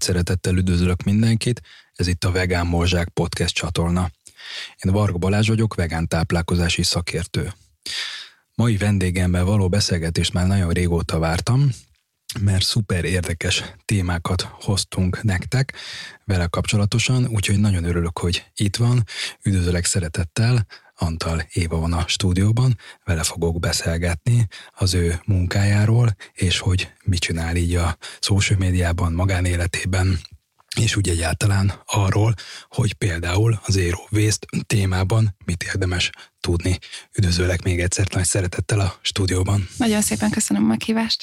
nagy szeretettel üdvözlök mindenkit, ez itt a Vegán Morzsák Podcast csatorna. Én Varga Balázs vagyok, vegán táplálkozási szakértő. Mai vendégemmel való beszélgetést már nagyon régóta vártam, mert szuper érdekes témákat hoztunk nektek vele kapcsolatosan, úgyhogy nagyon örülök, hogy itt van. Üdvözöllek szeretettel, Antal Éva van a stúdióban, vele fogok beszélgetni az ő munkájáról, és hogy mit csinál így a social médiában, magánéletében, és úgy egyáltalán arról, hogy például az Zero Waste témában mit érdemes tudni. Üdvözöllek még egyszer nagy szeretettel a stúdióban. Nagyon szépen köszönöm a meghívást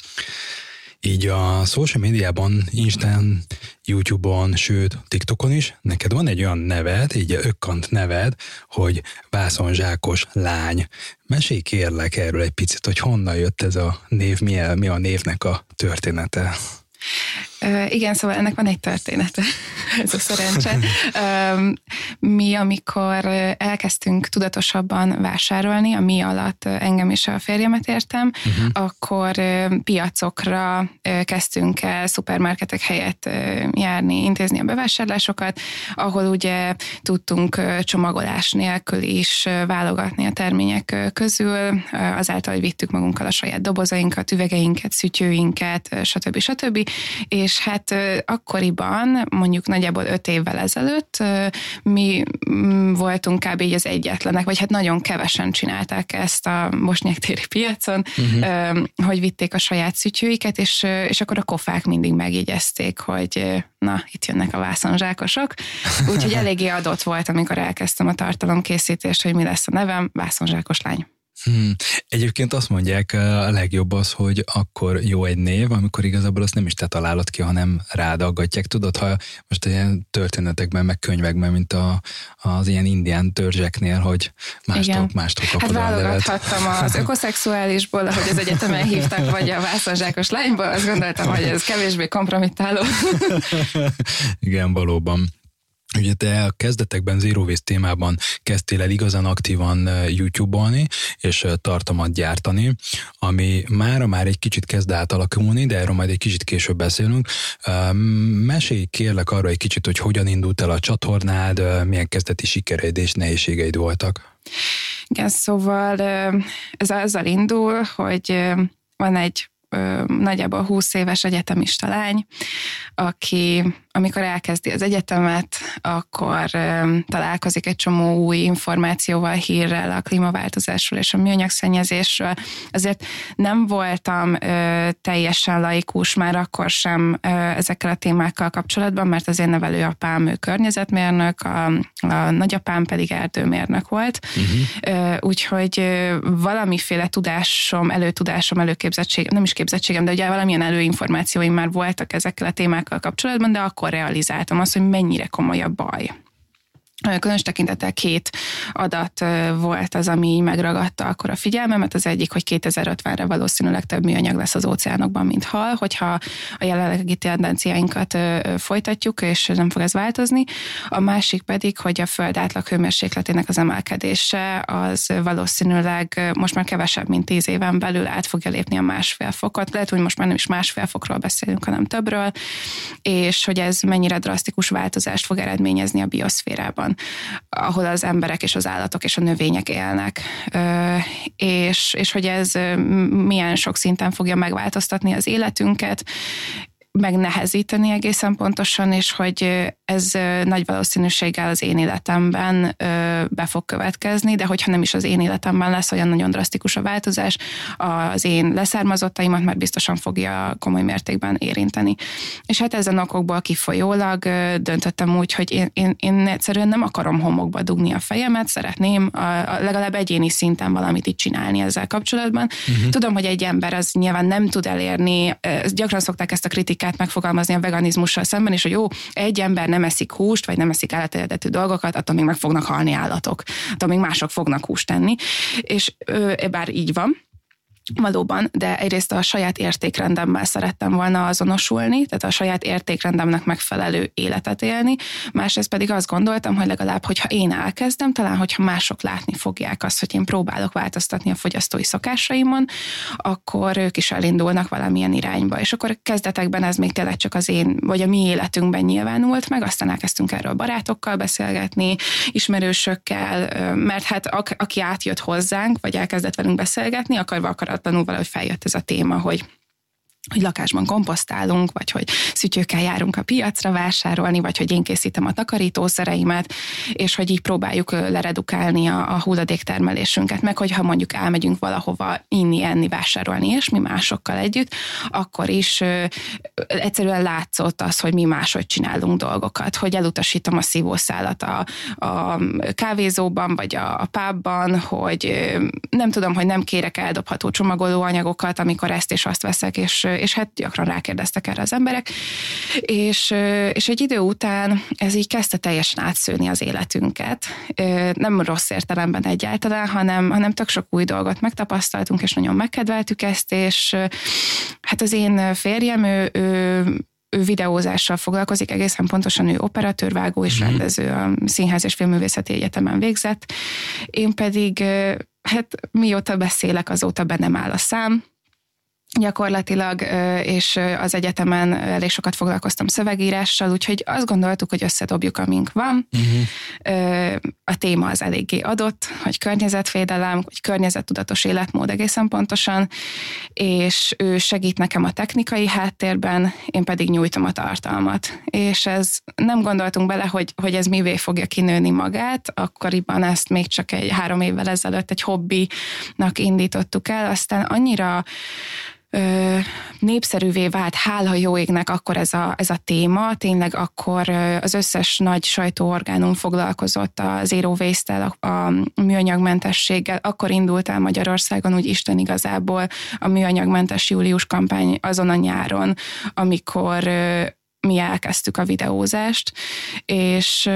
így a social médiában, Instán, YouTube-on, sőt, TikTokon is, neked van egy olyan neved, így ökkant neved, hogy vászonzsákos lány. Mesélj kérlek erről egy picit, hogy honnan jött ez a név, mi a, mi a névnek a története. Igen, szóval ennek van egy története, ez a szerencse. Mi, amikor elkezdtünk tudatosabban vásárolni, a mi alatt engem és a férjemet értem, uh-huh. akkor piacokra kezdtünk el szupermarketek helyett járni, intézni a bevásárlásokat, ahol ugye tudtunk csomagolás nélkül is válogatni a termények közül, azáltal, hogy vittük magunkkal a saját dobozainkat, üvegeinket, szütyőinket, stb. stb. És és hát akkoriban, mondjuk nagyjából öt évvel ezelőtt mi mm, voltunk kb. így az egyetlenek, vagy hát nagyon kevesen csinálták ezt a téri piacon, uh-huh. hogy vitték a saját szütyőiket, és, és akkor a kofák mindig megjegyezték, hogy na, itt jönnek a vászonzsákosok. Úgyhogy eléggé adott volt, amikor elkezdtem a tartalomkészítést, hogy mi lesz a nevem, vászonzsákos lány. Hmm. Egyébként azt mondják, a legjobb az, hogy akkor jó egy név, amikor igazából azt nem is te találod ki, hanem rádaggatják. Tudod, ha most ilyen történetekben, meg könyvekben, mint a, az ilyen indián törzseknél, hogy mástól, mástól kapod hát válogathattam az ökoszexuálisból, ahogy az egyetemen hívtak, vagy a vászonzsákos lányból, azt gondoltam, hogy ez kevésbé kompromittáló. Igen, valóban. Ugye te a kezdetekben Zero Waste témában kezdtél el igazán aktívan YouTube-olni, és tartalmat gyártani, ami mára már egy kicsit kezd átalakulni, de erről majd egy kicsit később beszélünk. Mesélj kérlek arra egy kicsit, hogy hogyan indult el a csatornád, milyen kezdeti sikereid és nehézségeid voltak. Igen, szóval ez azzal indul, hogy van egy nagyjából 20 éves egyetemista lány, aki amikor elkezdi az egyetemet, akkor találkozik egy csomó új információval, hírrel a klímaváltozásról és a műanyagszennyezésről. Azért nem voltam teljesen laikus már akkor sem ezekkel a témákkal kapcsolatban, mert az én nevelőapám ő környezetmérnök, a, a nagyapám pedig erdőmérnök volt. Uh-huh. Úgyhogy valamiféle tudásom, előtudásom, előképzettségem, nem is képzettségem, de ugye valamilyen előinformációim már voltak ezekkel a témákkal kapcsolatban, de akkor akkor realizáltam azt, hogy mennyire komoly a baj. Különös tekintettel két adat volt az, ami megragadta akkor a figyelmemet. Az egyik, hogy 2050-re valószínűleg több műanyag lesz az óceánokban, mint hal, hogyha a jelenlegi tendenciáinkat folytatjuk, és nem fog ez változni. A másik pedig, hogy a föld átlag hőmérsékletének az emelkedése az valószínűleg most már kevesebb, mint tíz éven belül át fogja lépni a másfél fokot. Lehet, hogy most már nem is másfél fokról beszélünk, hanem többről, és hogy ez mennyire drasztikus változást fog eredményezni a bioszférában van, ahol az emberek és az állatok és a növények élnek, és, és hogy ez milyen sok szinten fogja megváltoztatni az életünket, megnehezíteni egészen pontosan, és hogy ez nagy valószínűséggel az én életemben be fog következni, de hogyha nem is az én életemben lesz olyan nagyon drasztikus a változás, az én leszármazottaimat már biztosan fogja komoly mértékben érinteni. És hát ezen okokból kifolyólag döntöttem úgy, hogy én, én, én egyszerűen nem akarom homokba dugni a fejemet, szeretném a, a legalább egyéni szinten valamit itt csinálni ezzel kapcsolatban. Uh-huh. Tudom, hogy egy ember az nyilván nem tud elérni, gyakran szokták ezt a kritikát megfogalmazni a veganizmussal szemben, és hogy jó, egy ember nem eszik húst, vagy nem eszik állateredetű dolgokat, attól még meg fognak halni állatok, attól még mások fognak húst tenni, és ö, bár így van, Valóban, de egyrészt a saját értékrendemmel szerettem volna azonosulni, tehát a saját értékrendemnek megfelelő életet élni, másrészt pedig azt gondoltam, hogy legalább, hogyha én elkezdem, talán, hogyha mások látni fogják azt, hogy én próbálok változtatni a fogyasztói szokásaimon, akkor ők is elindulnak valamilyen irányba. És akkor kezdetekben ez még tényleg csak az én, vagy a mi életünkben nyilvánult meg, aztán elkezdtünk erről barátokkal beszélgetni, ismerősökkel, mert hát aki átjött hozzánk, vagy elkezdett velünk beszélgetni, akarva akarat akaratlanul valahogy feljött ez a téma, hogy hogy lakásban komposztálunk, vagy hogy szütyőkkel járunk a piacra vásárolni, vagy hogy én készítem a takarítószereimet, és hogy így próbáljuk leredukálni a, a hulladéktermelésünket, meg hogyha mondjuk elmegyünk valahova inni, enni, vásárolni, és mi másokkal együtt, akkor is ö, egyszerűen látszott az, hogy mi máshogy csinálunk dolgokat, hogy elutasítom a szívószálat a, a kávézóban, vagy a, a pubban, hogy ö, nem tudom, hogy nem kérek eldobható csomagolóanyagokat, amikor ezt és azt veszek, és és hát gyakran rákérdeztek erre az emberek, és, és egy idő után ez így kezdte teljesen átszőni az életünket, nem rossz értelemben egyáltalán, hanem, hanem tök sok új dolgot megtapasztaltunk, és nagyon megkedveltük ezt, és hát az én férjem, ő, ő ő videózással foglalkozik, egészen pontosan ő operatőr, vágó és mhm. rendező a Színház és Filmművészeti Egyetemen végzett. Én pedig, hát mióta beszélek, azóta bennem áll a szám, gyakorlatilag, és az egyetemen elég sokat foglalkoztam szövegírással, úgyhogy azt gondoltuk, hogy összedobjuk, amink van. Uh-huh. A téma az eléggé adott, hogy környezetvédelem, hogy környezettudatos életmód egészen pontosan, és ő segít nekem a technikai háttérben, én pedig nyújtom a tartalmat. És ez nem gondoltunk bele, hogy, hogy ez mivé fogja kinőni magát, akkoriban ezt még csak egy három évvel ezelőtt egy hobbinak indítottuk el, aztán annyira népszerűvé vált, hála jó égnek akkor ez a, ez a téma, tényleg akkor az összes nagy sajtóorgánum foglalkozott a Zero Waste-tel, a, a műanyagmentességgel, akkor indult el Magyarországon úgy Isten igazából a műanyagmentes július kampány azon a nyáron, amikor mi elkezdtük a videózást, és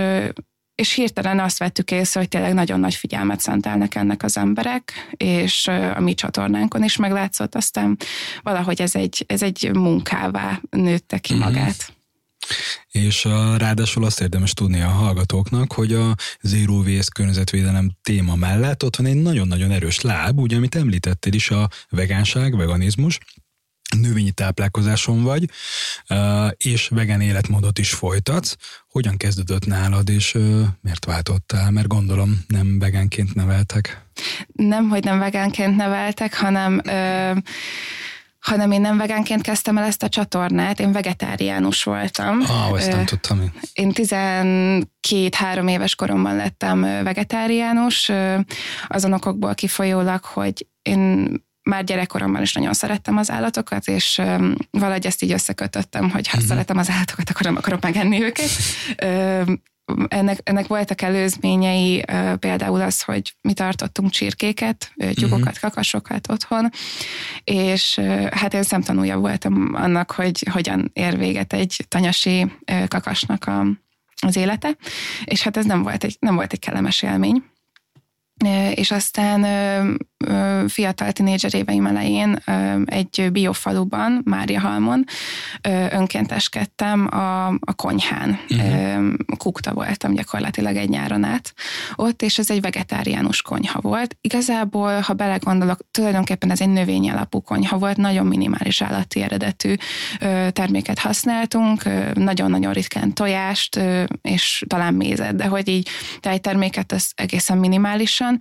és hirtelen azt vettük észre, hogy tényleg nagyon nagy figyelmet szentelnek ennek az emberek, és a mi csatornánkon is meglátszott, aztán valahogy ez egy, ez egy munkává nőtte ki mm-hmm. magát. És a, ráadásul azt érdemes tudni a hallgatóknak, hogy a Zero Waste környezetvédelem téma mellett ott van egy nagyon-nagyon erős láb, ugye, amit említettél is, a vegánság, veganizmus, növényi táplálkozáson vagy, és vegán életmódot is folytatsz. Hogyan kezdődött nálad, és miért váltottál? Mert gondolom nem vegánként neveltek. Nem, hogy nem vegánként neveltek, hanem hanem én nem vegánként kezdtem el ezt a csatornát, én vegetáriánus voltam. Ah, ezt nem tudtam. Én 12-3 éves koromban lettem vegetáriánus, azon okokból kifolyólag, hogy én már gyerekkoromban is nagyon szerettem az állatokat, és um, valahogy ezt így összekötöttem, hogy ha uh-huh. szeretem az állatokat, akkor nem akarok megenni őket. Um, ennek, ennek voltak előzményei, uh, például az, hogy mi tartottunk csirkéket, tyúkokat, uh-huh. kakasokat otthon, és uh, hát én szemtanúja voltam annak, hogy hogyan ér véget egy tanyasi uh, kakasnak a, az élete, és hát ez nem volt egy, nem volt egy kellemes élmény. És aztán fiatal tinédzser éveim elején egy biofaluban, Máriahalmon önkénteskedtem a, a konyhán. Uh-huh. Kukta voltam gyakorlatilag egy nyáron át ott, és ez egy vegetáriánus konyha volt. Igazából, ha belegondolok, tulajdonképpen ez egy növény alapú konyha volt, nagyon minimális állati eredetű terméket használtunk, nagyon-nagyon ritkán tojást, és talán mézet, de hogy így tejterméket az egészen minimálisan.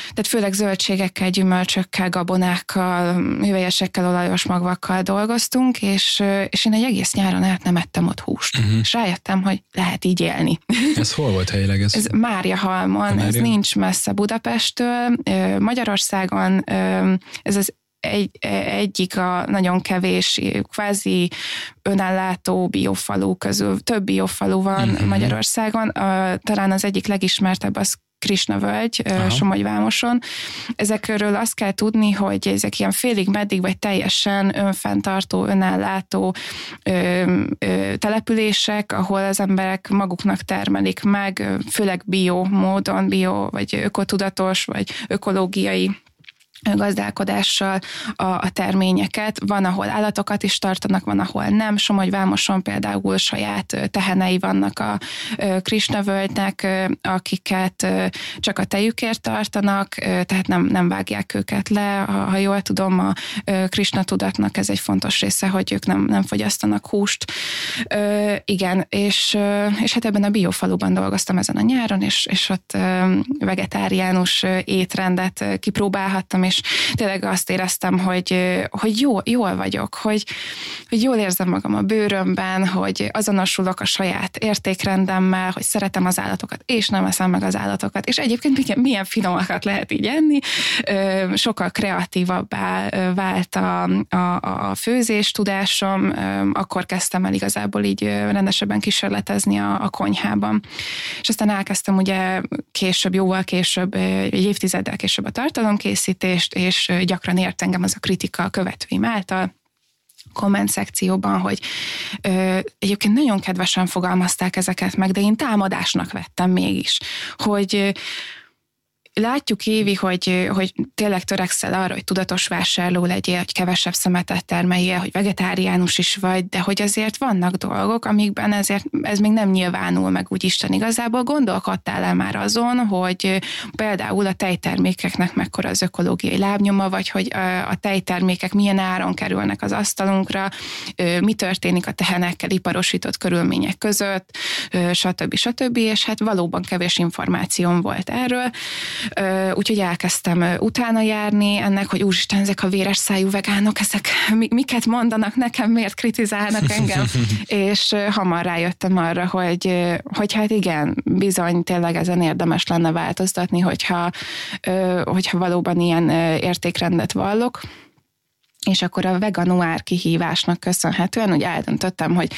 Tehát főleg zöldségek zöldségekkel, gyümölcsökkel, gabonákkal, hüvelyesekkel, olajos magvakkal dolgoztunk, és, és én egy egész nyáron át nem ettem ott húst. Uh-huh. És rájöttem, hogy lehet így élni. Ez hol volt helyileg? Ez, ez Mária Halmon, Mária? ez nincs messze Budapesttől. Magyarországon ez az egy, egyik a nagyon kevés kvázi önellátó biofalu közül. Több biofalu van uh-huh. Magyarországon. A, talán az egyik legismertebb az Krisna völgy, Somogyvámoson. Ezekről azt kell tudni, hogy ezek ilyen félig meddig, vagy teljesen önfenntartó, önállátó ö, ö, települések, ahol az emberek maguknak termelik meg, főleg bio módon, bio, vagy ökotudatos, vagy ökológiai gazdálkodással a, a terményeket. Van, ahol állatokat is tartanak, van, ahol nem. Somogy-Vámoson például saját tehenei vannak a Krisnavölgynek, akiket csak a tejükért tartanak, tehát nem, nem vágják őket le. Ha, ha jól tudom, a Krishna tudatnak ez egy fontos része, hogy ők nem, nem fogyasztanak húst. Igen, és, és hát ebben a biofaluban dolgoztam ezen a nyáron, és, és ott vegetáriánus étrendet kipróbálhattam, és tényleg azt éreztem, hogy, hogy jó, jól vagyok, hogy, hogy jól érzem magam a bőrömben, hogy azonosulok a saját értékrendemmel, hogy szeretem az állatokat, és nem eszem meg az állatokat, és egyébként milyen, milyen finomakat lehet így enni, sokkal kreatívabbá vált a, a, a főzés tudásom, akkor kezdtem el igazából így rendesebben kísérletezni a, a konyhában. És aztán elkezdtem ugye később, jóval később, egy évtizeddel később a tartalomkészítés, kérdést, és gyakran ért engem az a kritika a követőim által, komment szekcióban, hogy ö, egyébként nagyon kedvesen fogalmazták ezeket meg, de én támadásnak vettem mégis, hogy látjuk Évi, hogy, hogy tényleg törekszel arra, hogy tudatos vásárló legyél, hogy kevesebb szemetet termeljél, hogy vegetáriánus is vagy, de hogy azért vannak dolgok, amikben ezért ez még nem nyilvánul meg úgy Isten igazából. Gondolkodtál el már azon, hogy például a tejtermékeknek mekkora az ökológiai lábnyoma, vagy hogy a tejtermékek milyen áron kerülnek az asztalunkra, mi történik a tehenekkel iparosított körülmények között, stb. stb. És hát valóban kevés információm volt erről úgyhogy elkezdtem utána járni ennek, hogy úristen, ezek a véres szájú vegánok, ezek miket mondanak nekem, miért kritizálnak engem, és hamar rájöttem arra, hogy, hogy hát igen, bizony tényleg ezen érdemes lenne változtatni, hogyha, hogyha valóban ilyen értékrendet vallok és akkor a veganuár kihívásnak köszönhetően úgy eldöntöttem, hogy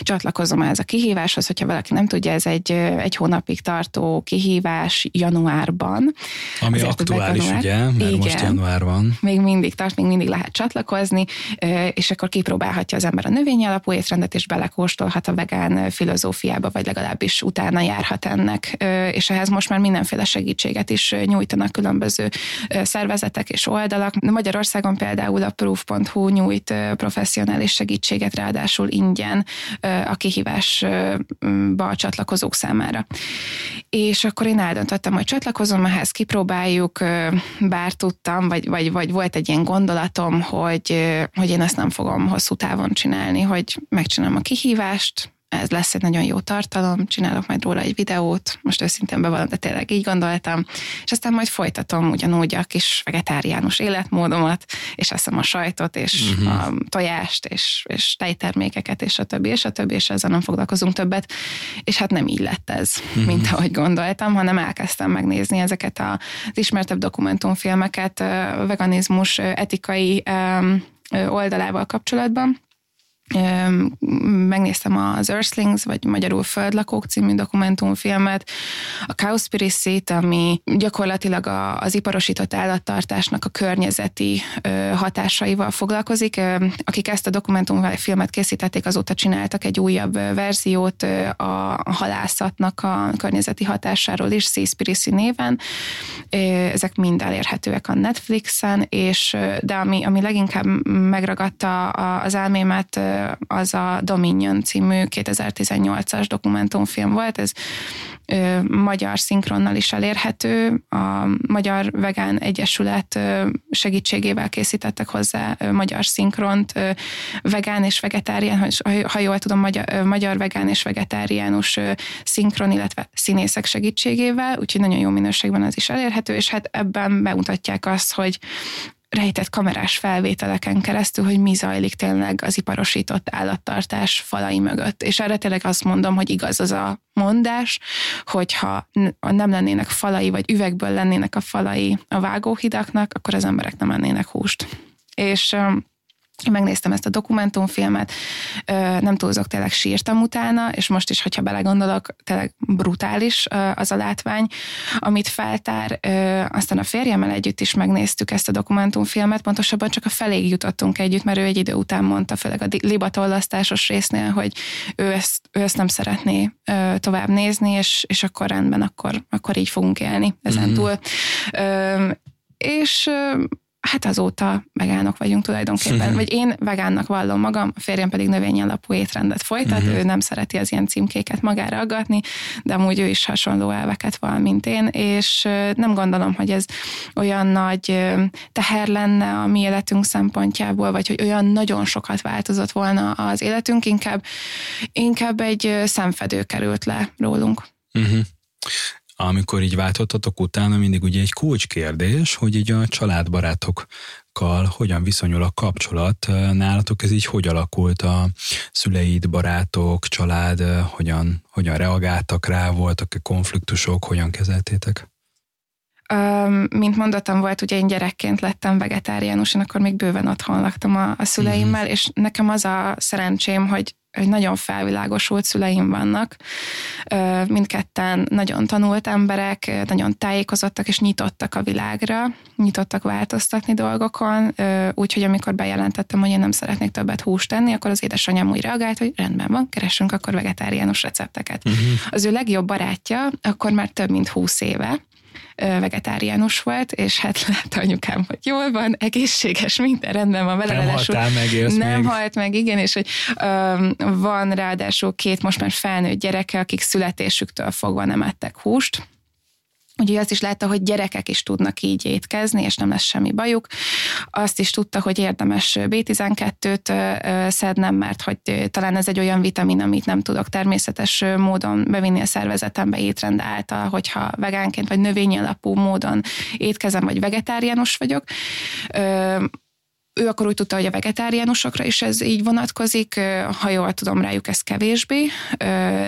csatlakozom ez a kihíváshoz, hogyha valaki nem tudja, ez egy, egy hónapig tartó kihívás januárban. Ami Azért aktuális, ugye, mert igen, most január van. Még mindig tart, még mindig lehet csatlakozni, és akkor kipróbálhatja az ember a növény alapú étrendet, és belekóstolhat a vegán filozófiába, vagy legalábbis utána járhat ennek, és ehhez most már mindenféle segítséget is nyújtanak különböző szervezetek és oldalak. Magyarországon például a proof.hu nyújt professzionális segítséget, ráadásul ingyen a kihívásba a csatlakozók számára. És akkor én eldöntöttem, hogy csatlakozom ehhez, kipróbáljuk, bár tudtam, vagy, vagy, vagy volt egy ilyen gondolatom, hogy, hogy én ezt nem fogom hosszú távon csinálni, hogy megcsinálom a kihívást, ez lesz egy nagyon jó tartalom, csinálok majd róla egy videót, most őszintén bevallom, de tényleg így gondoltam, és aztán majd folytatom ugyanúgy a kis vegetáriánus életmódomat, és eszem a sajtot, és uh-huh. a tojást, és, és tejtermékeket, és a többi, és a többi, és ezzel nem foglalkozunk többet, és hát nem így lett ez, uh-huh. mint ahogy gondoltam, hanem elkezdtem megnézni ezeket az ismertebb dokumentumfilmeket, veganizmus etikai oldalával kapcsolatban, megnéztem az Earthlings, vagy magyarul Földlakók című dokumentumfilmet, a Cowspiracy-t, ami gyakorlatilag a, az iparosított állattartásnak a környezeti hatásaival foglalkozik. Akik ezt a dokumentumfilmet készítették, azóta csináltak egy újabb verziót a halászatnak a környezeti hatásáról is, Seaspiracy néven. Ezek mind elérhetőek a Netflixen, és de ami, ami leginkább megragadta az elmémet, az a Dominion című 2018-as dokumentumfilm volt, ez magyar szinkronnal is elérhető. A Magyar Vegán Egyesület segítségével készítettek hozzá magyar szinkront, vegán és vegetárián, ha, jól tudom, magyar, magyar vegán és vegetáriánus szinkron, illetve színészek segítségével, úgyhogy nagyon jó minőségben az is elérhető, és hát ebben bemutatják azt, hogy rejtett kamerás felvételeken keresztül, hogy mi zajlik tényleg az iparosított állattartás falai mögött. És erre tényleg azt mondom, hogy igaz az a mondás, hogyha nem lennének falai, vagy üvegből lennének a falai a vágóhidaknak, akkor az emberek nem ennének húst. És én megnéztem ezt a dokumentumfilmet, nem túlzok, tényleg sírtam utána, és most is, hogyha belegondolok, tényleg brutális az a látvány, amit feltár. Aztán a férjemmel együtt is megnéztük ezt a dokumentumfilmet, pontosabban csak a feléig jutottunk együtt, mert ő egy idő után mondta, főleg a libatollasztásos résznél, hogy ő ezt, ő ezt nem szeretné tovább nézni, és, és akkor rendben, akkor, akkor így fogunk élni ezen mm-hmm. túl és hát azóta vegánok vagyunk tulajdonképpen. Vagy én vegánnak vallom magam, a férjem pedig növény alapú étrendet folytat, uh-huh. ő nem szereti az ilyen címkéket magára aggatni, de amúgy ő is hasonló elveket val, mint én, és nem gondolom, hogy ez olyan nagy teher lenne a mi életünk szempontjából, vagy hogy olyan nagyon sokat változott volna az életünk, inkább, inkább egy szemfedő került le rólunk. Uh-huh amikor így váltottatok utána, mindig ugye egy kulcskérdés, hogy így a családbarátokkal hogyan viszonyul a kapcsolat. Nálatok ez így hogy alakult a szüleid, barátok, család, hogyan, hogyan reagáltak rá, voltak-e konfliktusok, hogyan kezeltétek? mint mondottam, volt, ugye én gyerekként lettem vegetáriánus, én akkor még bőven otthon laktam a, a szüleimmel, mm. és nekem az a szerencsém, hogy hogy nagyon felvilágosult szüleim vannak. Mindketten nagyon tanult emberek, nagyon tájékozottak és nyitottak a világra, nyitottak változtatni dolgokon, úgyhogy amikor bejelentettem, hogy én nem szeretnék többet húst tenni, akkor az édesanyám úgy reagált, hogy rendben van, keressünk akkor vegetáriánus recepteket. Uh-huh. Az ő legjobb barátja akkor már több mint húsz éve, vegetáriánus volt, és hát látta anyukám, hogy jól van, egészséges, minden rendben van vele. Nem haltál meg, Nem még. halt meg, igen, és hogy um, van ráadásul két most már felnőtt gyereke, akik születésüktől fogva nem ettek húst, Ugye azt is látta, hogy gyerekek is tudnak így étkezni, és nem lesz semmi bajuk. Azt is tudta, hogy érdemes B12-t szednem, mert hogy talán ez egy olyan vitamin, amit nem tudok természetes módon bevinni a szervezetembe étrend által, hogyha vegánként vagy növényi alapú módon étkezem, vagy vegetáriánus vagyok ő akkor úgy tudta, hogy a vegetáriánusokra is ez így vonatkozik, ha jól tudom rájuk, ez kevésbé.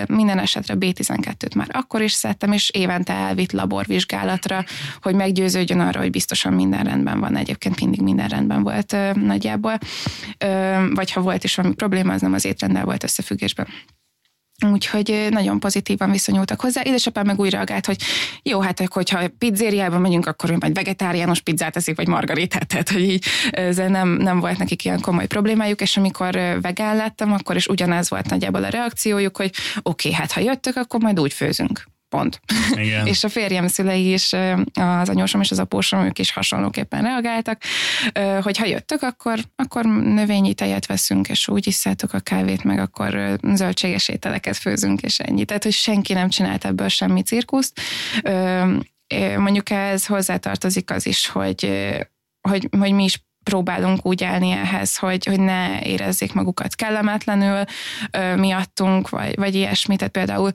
Minden esetre B12-t már akkor is szedtem, és évente elvitt laborvizsgálatra, hogy meggyőződjön arra, hogy biztosan minden rendben van. Egyébként mindig minden rendben volt nagyjából. Vagy ha volt is valami probléma, az nem az étrenddel volt összefüggésben. Úgyhogy nagyon pozitívan viszonyultak hozzá. Édesapám meg úgy reagált, hogy jó, hát hogyha pizzériába megyünk, akkor ő majd vegetáriánus pizzát eszik, vagy margaritát, tehát hogy így ez nem, nem volt nekik ilyen komoly problémájuk, és amikor vegán lettem, akkor is ugyanaz volt nagyjából a reakciójuk, hogy oké, okay, hát ha jöttök, akkor majd úgy főzünk pont. Igen. és a férjem szülei is, az anyósom és az apósom, ők is hasonlóképpen reagáltak, hogy ha jöttök, akkor, akkor növényi tejet veszünk, és úgy iszátok a kávét, meg akkor zöldséges ételeket főzünk, és ennyi. Tehát, hogy senki nem csinált ebből semmi cirkuszt. Mondjuk ez hozzátartozik az is, hogy hogy, hogy mi is próbálunk úgy állni ehhez, hogy, hogy ne érezzék magukat kellemetlenül ö, miattunk, vagy, vagy ilyesmit. Tehát például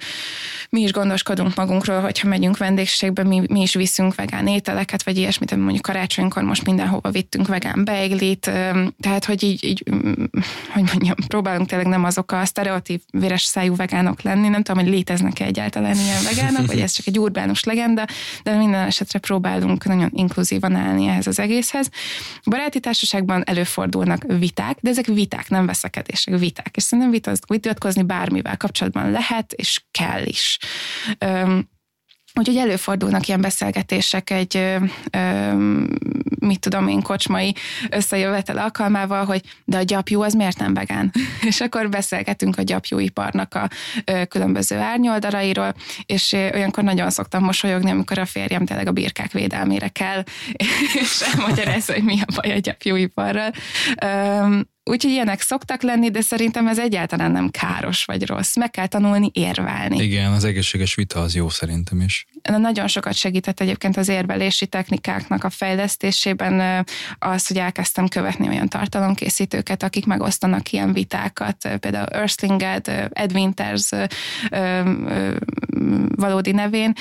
mi is gondoskodunk magunkról, hogyha megyünk vendégségbe, mi, mi is viszünk vegán ételeket, vagy ilyesmit, mondjuk karácsonykor most mindenhova vittünk vegán beiglit, ö, tehát hogy így, így, hogy mondjam, próbálunk tényleg nem azok a sztereotív véres szájú vegánok lenni, nem tudom, hogy léteznek-e egyáltalán ilyen vegánok, vagy ez csak egy urbánus legenda, de minden esetre próbálunk nagyon inkluzívan állni ehhez az egészhez. Baráti baráti társaságban előfordulnak viták, de ezek viták, nem veszekedések, viták. És szerintem vitatkozni bármivel kapcsolatban lehet, és kell is. Úgyhogy előfordulnak ilyen beszélgetések egy, ö, ö, mit tudom én, kocsmai összejövetel alkalmával, hogy de a gyapjú az miért nem vegán? és akkor beszélgetünk a gyapjúiparnak a ö, különböző árnyoldalairól, és olyankor nagyon szoktam mosolyogni, amikor a férjem tényleg a birkák védelmére kell, és elmagyarázza, hogy mi a baj a gyapjúiparral. Ö, Úgyhogy ilyenek szoktak lenni, de szerintem ez egyáltalán nem káros vagy rossz. Meg kell tanulni érvelni. Igen, az egészséges vita az jó szerintem is. Nagyon sokat segített egyébként az érvelési technikáknak a fejlesztésében az, hogy elkezdtem követni olyan tartalomkészítőket, akik megosztanak ilyen vitákat, például Earthlinger, Ed Winters valódi nevén,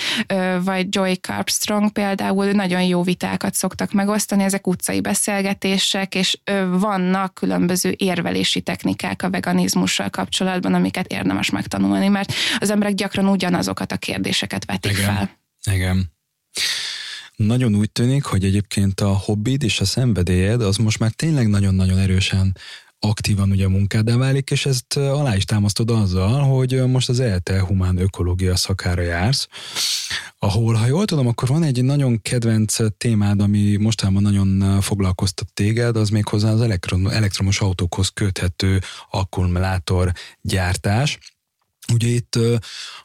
vagy Joy Carpstrong például nagyon jó vitákat szoktak megosztani, ezek utcai beszélgetések, és vannak különböző érvelési technikák a veganizmussal kapcsolatban, amiket érdemes megtanulni, mert az emberek gyakran ugyanazokat a kérdéseket vetik Igen. fel. Igen. Nagyon úgy tűnik, hogy egyébként a hobbid és a szenvedélyed az most már tényleg nagyon-nagyon erősen aktívan ugye munkádá válik, és ezt alá is támasztod azzal, hogy most az ELTE humán ökológia szakára jársz, ahol, ha jól tudom, akkor van egy nagyon kedvenc témád, ami mostában nagyon foglalkoztat téged, az még hozzá az elektromos autókhoz köthető akkumulátor gyártás. Ugye itt,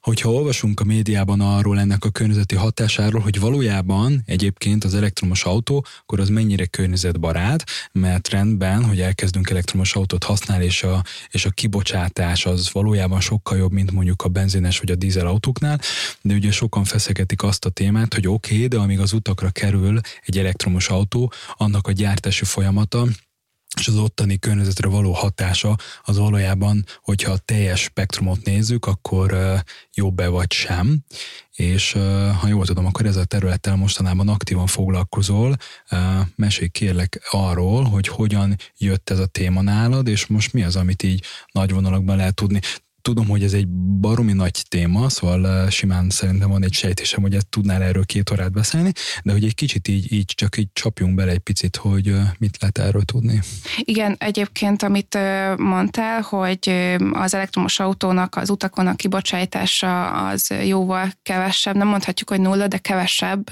hogyha olvasunk a médiában arról ennek a környezeti hatásáról, hogy valójában egyébként az elektromos autó, akkor az mennyire környezetbarát, mert rendben, hogy elkezdünk elektromos autót használni, és a, és a kibocsátás az valójában sokkal jobb, mint mondjuk a benzines vagy a dízel autóknál, de ugye sokan feszegetik azt a témát, hogy oké, okay, de amíg az utakra kerül egy elektromos autó, annak a gyártási folyamata és az ottani környezetre való hatása az valójában, hogyha a teljes spektrumot nézzük, akkor jobb-e vagy sem. És ha jól tudom, akkor ez a területtel mostanában aktívan foglalkozol. Mesélj kérlek arról, hogy hogyan jött ez a téma nálad, és most mi az, amit így nagy vonalakban lehet tudni. Tudom, hogy ez egy baromi nagy téma, szóval simán szerintem van egy sejtésem, hogy ezt tudnál erről két órát beszélni, de hogy egy kicsit így, így csak így csapjunk bele egy picit, hogy mit lehet erről tudni. Igen, egyébként, amit mondtál, hogy az elektromos autónak az utakon a kibocsátása az jóval kevesebb, nem mondhatjuk, hogy nulla, de kevesebb,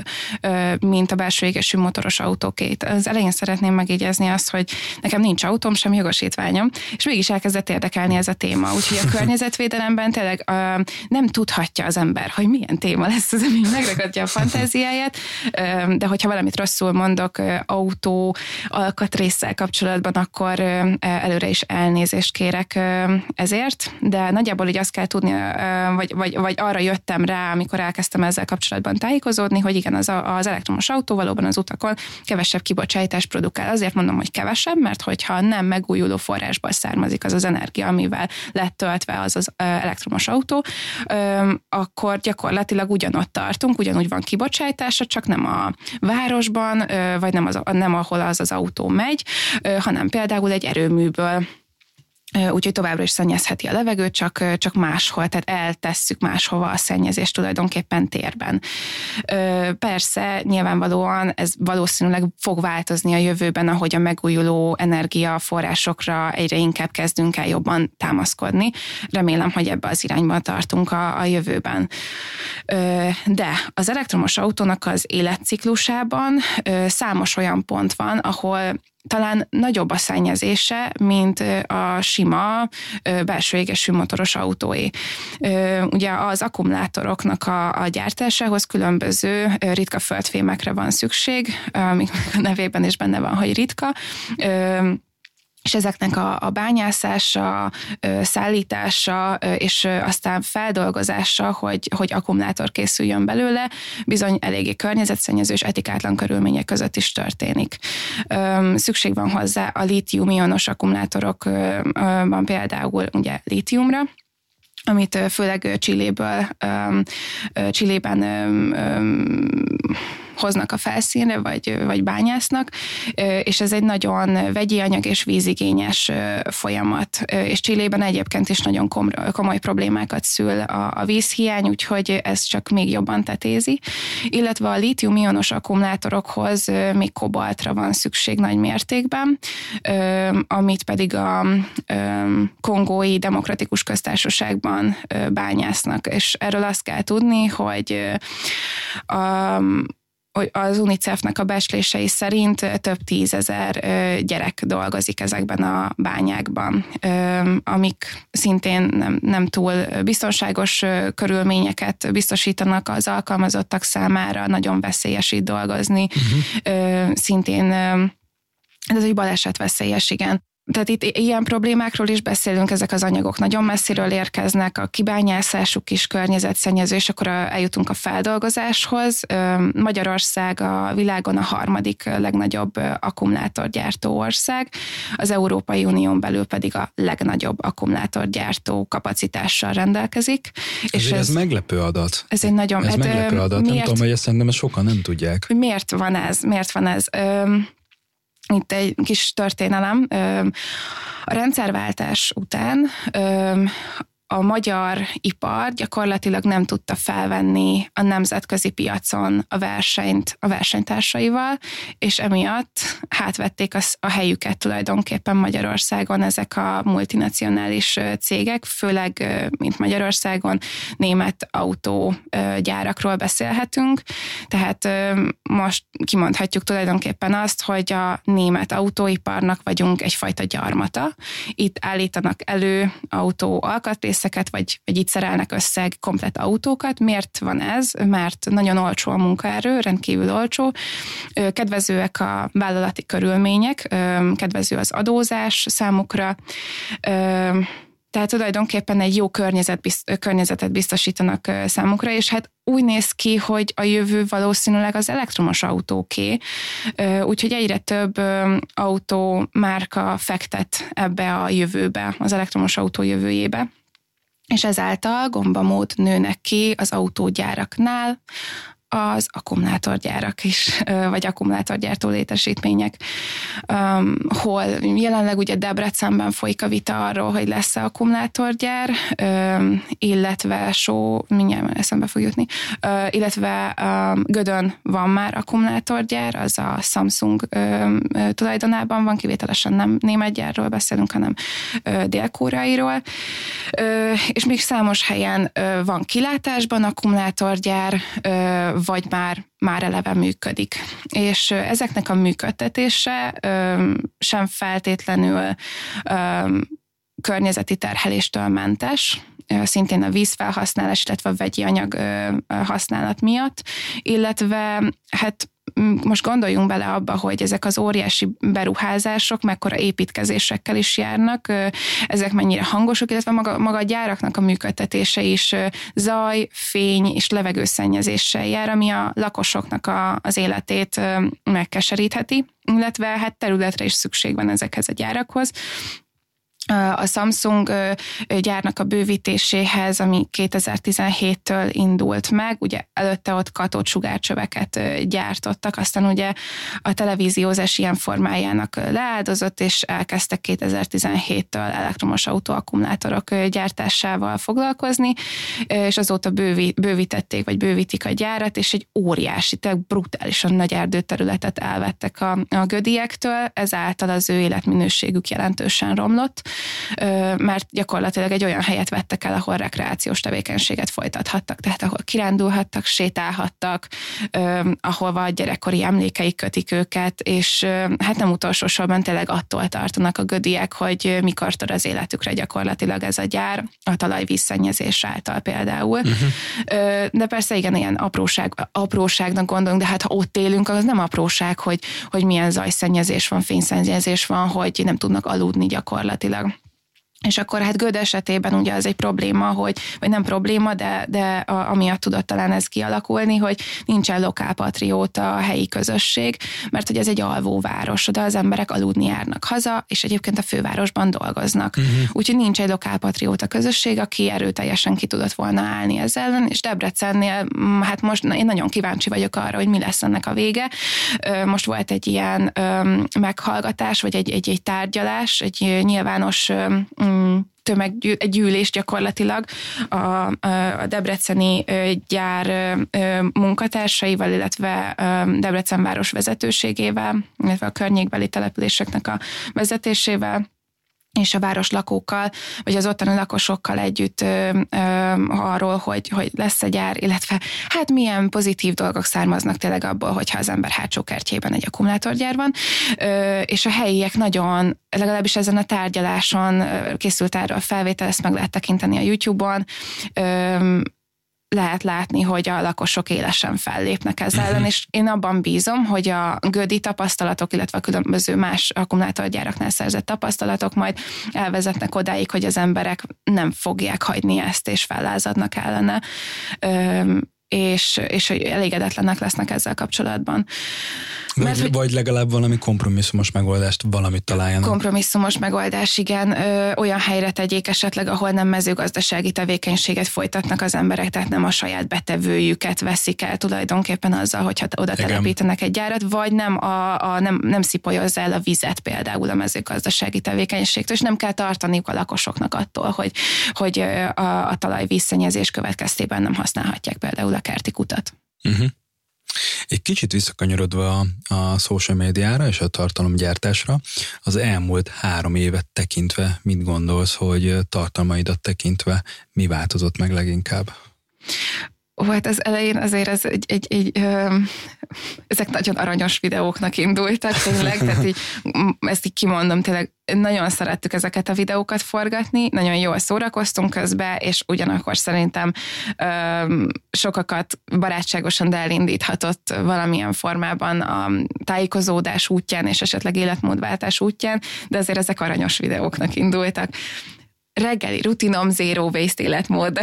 mint a belső égesű motoros autókét. Az elején szeretném megjegyezni azt, hogy nekem nincs autóm, sem jogosítványom, és mégis elkezdett érdekelni ez a téma. Úgyhogy a környezet környezetvédelemben tényleg uh, nem tudhatja az ember, hogy milyen téma lesz az, ami megragadja a fantáziáját, uh, de hogyha valamit rosszul mondok uh, autó alkatrészsel kapcsolatban, akkor uh, előre is elnézést kérek uh, ezért, de nagyjából így azt kell tudni, uh, vagy, vagy, vagy arra jöttem rá, amikor elkezdtem ezzel kapcsolatban tájékozódni, hogy igen, az, a, az elektromos autó valóban az utakon kevesebb kibocsátást produkál. Azért mondom, hogy kevesebb, mert hogyha nem megújuló forrásból származik az az energia, amivel lett töltve az az az elektromos autó, akkor gyakorlatilag ugyanott tartunk, ugyanúgy van kibocsátása, csak nem a városban, vagy nem, az, nem ahol az az autó megy, hanem például egy erőműből úgyhogy továbbra is szennyezheti a levegőt, csak, csak máshol, tehát eltesszük máshova a szennyezést tulajdonképpen térben. Persze, nyilvánvalóan ez valószínűleg fog változni a jövőben, ahogy a megújuló energiaforrásokra egyre inkább kezdünk el jobban támaszkodni. Remélem, hogy ebbe az irányba tartunk a, a jövőben. De az elektromos autónak az életciklusában számos olyan pont van, ahol talán nagyobb a szennyezése, mint a sima belső égesű motoros autóé. Ugye az akkumulátoroknak a, a gyártásához különböző ritka földfémekre van szükség, amik a nevében is benne van, hogy ritka, és ezeknek a, a bányászása, szállítása és aztán feldolgozása, hogy, hogy akkumulátor készüljön belőle, bizony eléggé környezetszennyező és etikátlan körülmények között is történik. Szükség van hozzá a lítium-ionos akkumulátorokban például ugye lítiumra, amit főleg Csilléből, Csillében hoznak a felszínre, vagy, vagy bányásznak, és ez egy nagyon vegyi anyag és vízigényes folyamat. És Csillében egyébként is nagyon komoly problémákat szül a, a vízhiány, úgyhogy ez csak még jobban tetézi. Illetve a lítium-ionos akkumulátorokhoz még kobaltra van szükség nagy mértékben, amit pedig a kongói demokratikus köztársaságban bányásznak. És erről azt kell tudni, hogy a, hogy az UNICEF-nek a becslései szerint több tízezer gyerek dolgozik ezekben a bányákban, amik szintén nem, nem túl biztonságos körülményeket biztosítanak az alkalmazottak számára, nagyon veszélyes itt dolgozni. Uh-huh. Szintén ez egy baleset veszélyes, igen tehát itt ilyen problémákról is beszélünk, ezek az anyagok nagyon messziről érkeznek, a kibányászásuk is környezetszennyező, és akkor eljutunk a feldolgozáshoz. Magyarország a világon a harmadik legnagyobb akkumulátorgyártó ország, az Európai Unión belül pedig a legnagyobb akkumulátorgyártó kapacitással rendelkezik. És ez, ez meglepő adat. Ez egy nagyon... Ez hát, meglepő adat, miért, nem tudom, hogy ezt szerintem sokan nem tudják. Miért van ez? Miért van ez? Itt egy kis történelem. A rendszerváltás után a magyar ipar gyakorlatilag nem tudta felvenni a nemzetközi piacon a versenyt a versenytársaival, és emiatt hátvették a helyüket tulajdonképpen Magyarországon ezek a multinacionális cégek, főleg, mint Magyarországon, német autógyárakról beszélhetünk, tehát most kimondhatjuk tulajdonképpen azt, hogy a német autóiparnak vagyunk egyfajta gyarmata. Itt állítanak elő autó alkatrészeket, alkatrészeket, vagy, vagy itt szerelnek össze komplet autókat. Miért van ez? Mert nagyon olcsó a munkaerő, rendkívül olcsó, kedvezőek a vállalati körülmények, kedvező az adózás számukra, tehát tulajdonképpen egy jó környezet, környezetet biztosítanak számukra, és hát úgy néz ki, hogy a jövő valószínűleg az elektromos autóké, úgyhogy egyre több autómárka fektet ebbe a jövőbe, az elektromos autó jövőjébe és ezáltal gombamód nőnek ki az autógyáraknál, az akkumulátorgyárak is, vagy akkumulátorgyártó létesítmények, um, hol jelenleg ugye Debrecenben folyik a vita arról, hogy lesz-e akkumulátorgyár, um, illetve só, mindjárt eszembe fog jutni, uh, illetve um, Gödön van már akkumulátorgyár, az a Samsung um, tulajdonában van, kivételesen nem német gyárról beszélünk, hanem uh, dél-koreairól, uh, és még számos helyen uh, van kilátásban akkumulátorgyár, uh, vagy már, már eleve működik. És ezeknek a működtetése sem feltétlenül környezeti terheléstől mentes, szintén a vízfelhasználás, illetve a vegyi anyag használat miatt, illetve hát most gondoljunk bele abba, hogy ezek az óriási beruházások mekkora építkezésekkel is járnak, ezek mennyire hangosok, illetve maga, maga a gyáraknak a működtetése is zaj, fény és levegőszennyezéssel jár, ami a lakosoknak a, az életét megkeserítheti, illetve hát területre is szükség van ezekhez a gyárakhoz a Samsung gyárnak a bővítéséhez, ami 2017-től indult meg, ugye előtte ott katócsugárcsöveket gyártottak, aztán ugye a televíziózás ilyen formájának leáldozott, és elkezdtek 2017-től elektromos autóakkumulátorok gyártásával foglalkozni, és azóta bővi, bővítették, vagy bővítik a gyárat, és egy óriási, tehát brutálisan nagy erdőterületet elvettek a, a gödiektől, ezáltal az ő életminőségük jelentősen romlott mert gyakorlatilag egy olyan helyet vettek el, ahol rekreációs tevékenységet folytathattak, tehát ahol kirándulhattak, sétálhattak, ahova a gyerekkori emlékeik kötik őket, és hát nem utolsó sorban tényleg attól tartanak a gödiek, hogy mikor tud az életükre gyakorlatilag ez a gyár, a talajvízszennyezés által például. Uh-huh. De persze igen, ilyen apróság, apróságnak gondolunk, de hát ha ott élünk, az nem apróság, hogy, hogy milyen zajszennyezés van, fényszennyezés van, hogy nem tudnak aludni gyakorlatilag. És akkor hát Göd esetében ugye az egy probléma, hogy, vagy nem probléma, de, de a, amiatt tudott talán ez kialakulni, hogy nincsen lokálpatrióta a helyi közösség, mert hogy ez egy alvóváros, oda az emberek aludni járnak haza, és egyébként a fővárosban dolgoznak. Uh-huh. Úgyhogy nincs egy lokálpatrióta közösség, aki erőteljesen ki tudott volna állni ezzel ellen, és Debrecennél, mm, hát most én nagyon kíváncsi vagyok arra, hogy mi lesz ennek a vége. Most volt egy ilyen meghallgatás, vagy egy, egy, egy tárgyalás, egy nyilvános tömeggyűlés gyakorlatilag. A, a debreceni gyár munkatársaival, illetve Debrecen város vezetőségével, illetve a környékbeli településeknek a vezetésével és a város lakókkal, vagy az ottani lakosokkal együtt ö, ö, arról, hogy, hogy lesz egy gyár, illetve hát milyen pozitív dolgok származnak tényleg abból, hogyha az ember hátsó kertjében egy akkumulátorgyár van, ö, és a helyiek nagyon, legalábbis ezen a tárgyaláson készült erről a felvétel, ezt meg lehet tekinteni a YouTube-on, ö, lehet látni, hogy a lakosok élesen fellépnek ezzel ellen, uh-huh. és én abban bízom, hogy a gödi tapasztalatok, illetve a különböző más akkumulátorgyáraknál szerzett tapasztalatok majd elvezetnek odáig, hogy az emberek nem fogják hagyni ezt, és fellázadnak ellene és, és hogy elégedetlenek lesznek ezzel kapcsolatban. Mert, vagy, vagy legalább valami kompromisszumos megoldást valamit találjanak. Kompromisszumos megoldás, igen. Ö, olyan helyre tegyék esetleg, ahol nem mezőgazdasági tevékenységet folytatnak az emberek, tehát nem a saját betevőjüket veszik el tulajdonképpen azzal, hogyha oda igen. telepítenek egy gyárat, vagy nem, a, a, nem, nem szipolyozza el a vizet például a mezőgazdasági tevékenységtől, és nem kell tartaniuk a lakosoknak attól, hogy, hogy a, a talaj vízszennyezés következtében nem használhatják például a kerti kutat. Uh-huh. Egy kicsit visszakanyarodva a, social médiára és a tartalomgyártásra, az elmúlt három évet tekintve mit gondolsz, hogy tartalmaidat tekintve mi változott meg leginkább? Hát az elején azért ez egy, egy, egy ö, ezek nagyon aranyos videóknak indultak, tényleg, tehát így, ezt így kimondom, tényleg nagyon szerettük ezeket a videókat forgatni, nagyon jól szórakoztunk közben, és ugyanakkor szerintem ö, sokakat barátságosan, de elindíthatott valamilyen formában a tájékozódás útján, és esetleg életmódváltás útján, de azért ezek aranyos videóknak indultak reggeli rutinom, zero waste életmód,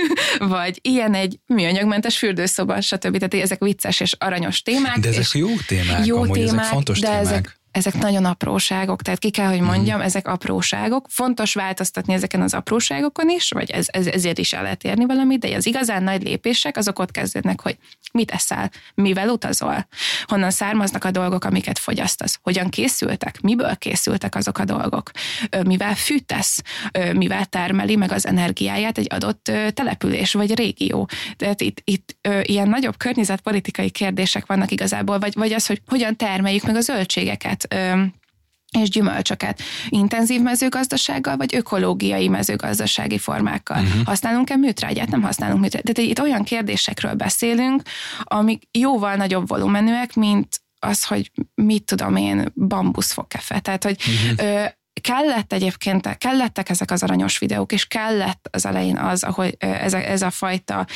vagy ilyen egy műanyagmentes fürdőszoba, stb. Tehát ezek vicces és aranyos témák. De ezek jó témák, jó amúgy témák, ezek fontos de témák. Ezek, ezek nagyon apróságok, tehát ki kell, hogy mondjam, mm. ezek apróságok. Fontos változtatni ezeken az apróságokon is, vagy ez, ez, ezért is el lehet érni valamit, de az igazán nagy lépések azok ott kezdődnek, hogy mit eszel, mivel utazol, honnan származnak a dolgok, amiket fogyasztasz, hogyan készültek, miből készültek azok a dolgok, mivel fűtesz, mivel termeli meg az energiáját egy adott település vagy régió. Tehát itt, itt ilyen nagyobb környezetpolitikai kérdések vannak igazából, vagy, vagy az, hogy hogyan termeljük meg a zöldségeket, zöldségeket és gyümölcsöket intenzív mezőgazdasággal, vagy ökológiai mezőgazdasági formákkal. Uh-huh. Használunk-e műtrágyát? Nem használunk műtrágyát. Tehát itt olyan kérdésekről beszélünk, amik jóval nagyobb volumenűek, mint az, hogy mit tudom én, bambuszfokkefe. Tehát, hogy uh-huh kellett egyébként, kellettek ezek az aranyos videók, és kellett az elején az, ahogy ez a, ez a fajta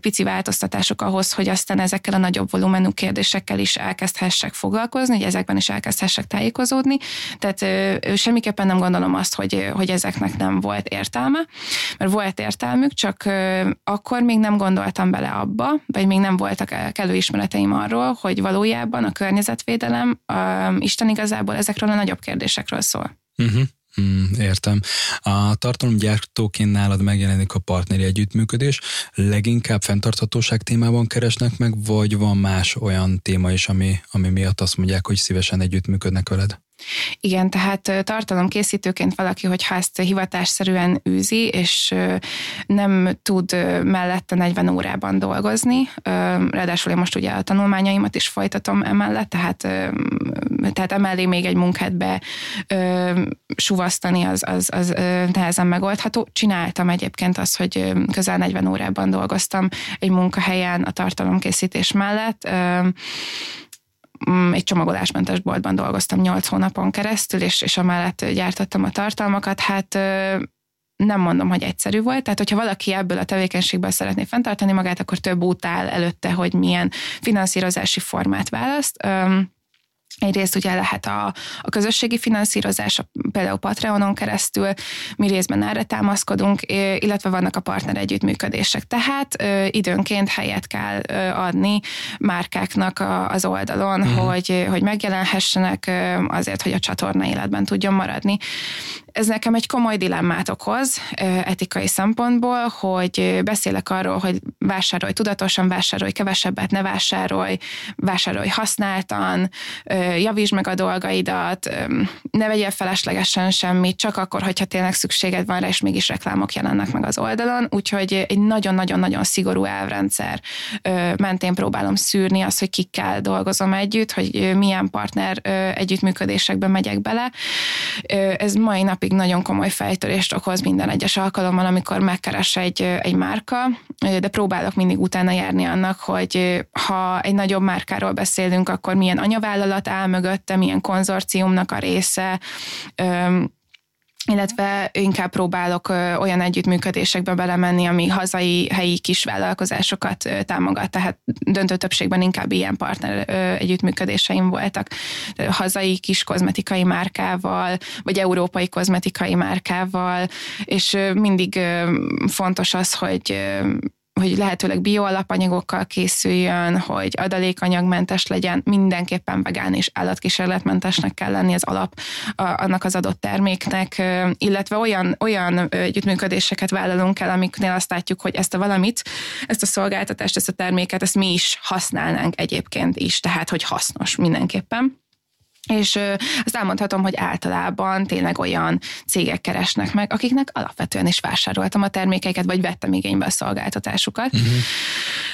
pici változtatások ahhoz, hogy aztán ezekkel a nagyobb volumenú kérdésekkel is elkezdhessek foglalkozni, hogy ezekben is elkezdhessek tájékozódni. Tehát semmiképpen nem gondolom azt, hogy, hogy ezeknek nem volt értelme, mert volt értelmük, csak akkor még nem gondoltam bele abba, vagy még nem voltak kellő ismereteim arról, hogy valójában a környezetvédelem Isten igazából ezekről a nagyobb kérdésekről szól. Uh-huh. Mm, értem. A tartalomgyártóként nálad megjelenik a partneri együttműködés. Leginkább fenntarthatóság témában keresnek meg, vagy van más olyan téma is, ami, ami miatt azt mondják, hogy szívesen együttműködnek veled? Igen, tehát tartalomkészítőként valaki, hogyha ezt hivatásszerűen űzi, és nem tud mellette 40 órában dolgozni, ráadásul én most ugye a tanulmányaimat is folytatom emellett, tehát, tehát emellé még egy munkát be suvasztani, az, az, az nehezen megoldható. Csináltam egyébként azt, hogy közel 40 órában dolgoztam egy munkahelyen a tartalomkészítés mellett, egy csomagolásmentes boltban dolgoztam 8 hónapon keresztül, és, és amellett gyártottam a tartalmakat, hát nem mondom, hogy egyszerű volt, tehát hogyha valaki ebből a tevékenységből szeretné fenntartani magát, akkor több út áll előtte, hogy milyen finanszírozási formát választ. Egyrészt ugye lehet a, a közösségi finanszírozás, például Patreonon keresztül, mi részben erre támaszkodunk, illetve vannak a partner együttműködések. Tehát ö, időnként helyet kell ö, adni márkáknak a, az oldalon, uh-huh. hogy, hogy megjelenhessenek ö, azért, hogy a csatorna életben tudjon maradni. Ez nekem egy komoly dilemmát okoz etikai szempontból, hogy beszélek arról, hogy vásárolj tudatosan, vásárolj kevesebbet, ne vásárolj, vásárolj használtan, javítsd meg a dolgaidat, ne vegyél feleslegesen semmit, csak akkor, hogyha tényleg szükséged van rá, és mégis reklámok jelennek meg az oldalon. Úgyhogy egy nagyon-nagyon-nagyon szigorú elvrendszer mentén próbálom szűrni azt, hogy kikkel dolgozom együtt, hogy milyen partner együttműködésekben megyek bele. Ez mai nap napig nagyon komoly fejtörést okoz minden egyes alkalommal, amikor megkeres egy, egy márka, de próbálok mindig utána járni annak, hogy ha egy nagyobb márkáról beszélünk, akkor milyen anyavállalat áll mögötte, milyen konzorciumnak a része, illetve inkább próbálok olyan együttműködésekbe belemenni, ami hazai, helyi kis vállalkozásokat támogat, tehát döntő többségben inkább ilyen partner együttműködéseim voltak. Hazai kis kozmetikai márkával, vagy európai kozmetikai márkával, és mindig fontos az, hogy hogy lehetőleg bioalapanyagokkal készüljön, hogy adalékanyagmentes legyen, mindenképpen vegán és állatkísérletmentesnek kell lenni az alap a, annak az adott terméknek, illetve olyan, olyan együttműködéseket vállalunk el, amiknél azt látjuk, hogy ezt a valamit, ezt a szolgáltatást, ezt a terméket, ezt mi is használnánk egyébként is, tehát hogy hasznos mindenképpen. És azt elmondhatom, hogy általában tényleg olyan cégek keresnek meg, akiknek alapvetően is vásároltam a termékeiket, vagy vettem igénybe a szolgáltatásukat. Uh-huh.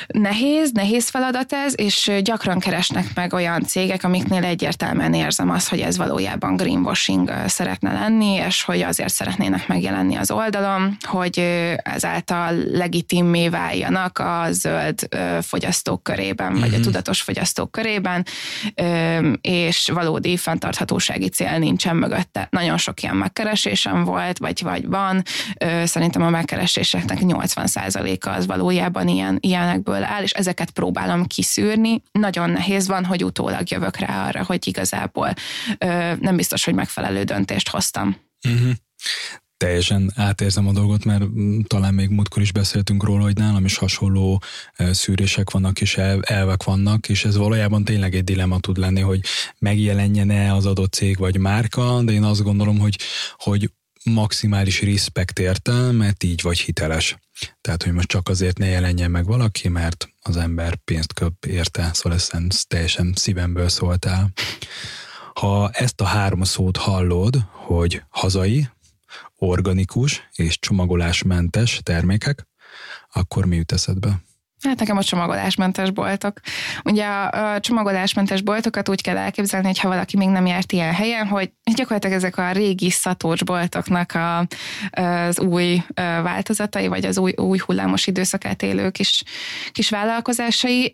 Nehéz, nehéz feladat ez, és gyakran keresnek meg olyan cégek, amiknél egyértelműen érzem azt, hogy ez valójában greenwashing szeretne lenni, és hogy azért szeretnének megjelenni az oldalon, hogy ezáltal legitimmé váljanak a zöld fogyasztók körében, vagy a mhm. tudatos fogyasztók körében, és valódi fenntarthatósági cél nincsen mögötte. Nagyon sok ilyen megkeresésem volt, vagy, vagy van. Szerintem a megkereséseknek 80%-a az valójában ilyen, ilyenekből áll, és ezeket próbálom kiszűrni. Nagyon nehéz van, hogy utólag jövök rá arra, hogy igazából nem biztos, hogy megfelelő döntést hoztam. Uh-huh teljesen átérzem a dolgot, mert mm, talán még múltkor is beszéltünk róla, hogy nálam is hasonló szűrések vannak és elvek vannak, és ez valójában tényleg egy dilema tud lenni, hogy megjelenjen-e az adott cég vagy márka, de én azt gondolom, hogy, hogy maximális respekt érte, mert így vagy hiteles. Tehát, hogy most csak azért ne jelenjen meg valaki, mert az ember pénzt köp érte, szóval ezt teljesen szívemből szóltál. Ha ezt a három szót hallod, hogy hazai, organikus és csomagolásmentes termékek, akkor mi jut eszedbe? Hát nekem a csomagolásmentes boltok. Ugye a, csomagolásmentes boltokat úgy kell elképzelni, hogy ha valaki még nem járt ilyen helyen, hogy gyakorlatilag ezek a régi szatócs boltoknak a, az új változatai, vagy az új, új hullámos időszakát élő kis, kis vállalkozásai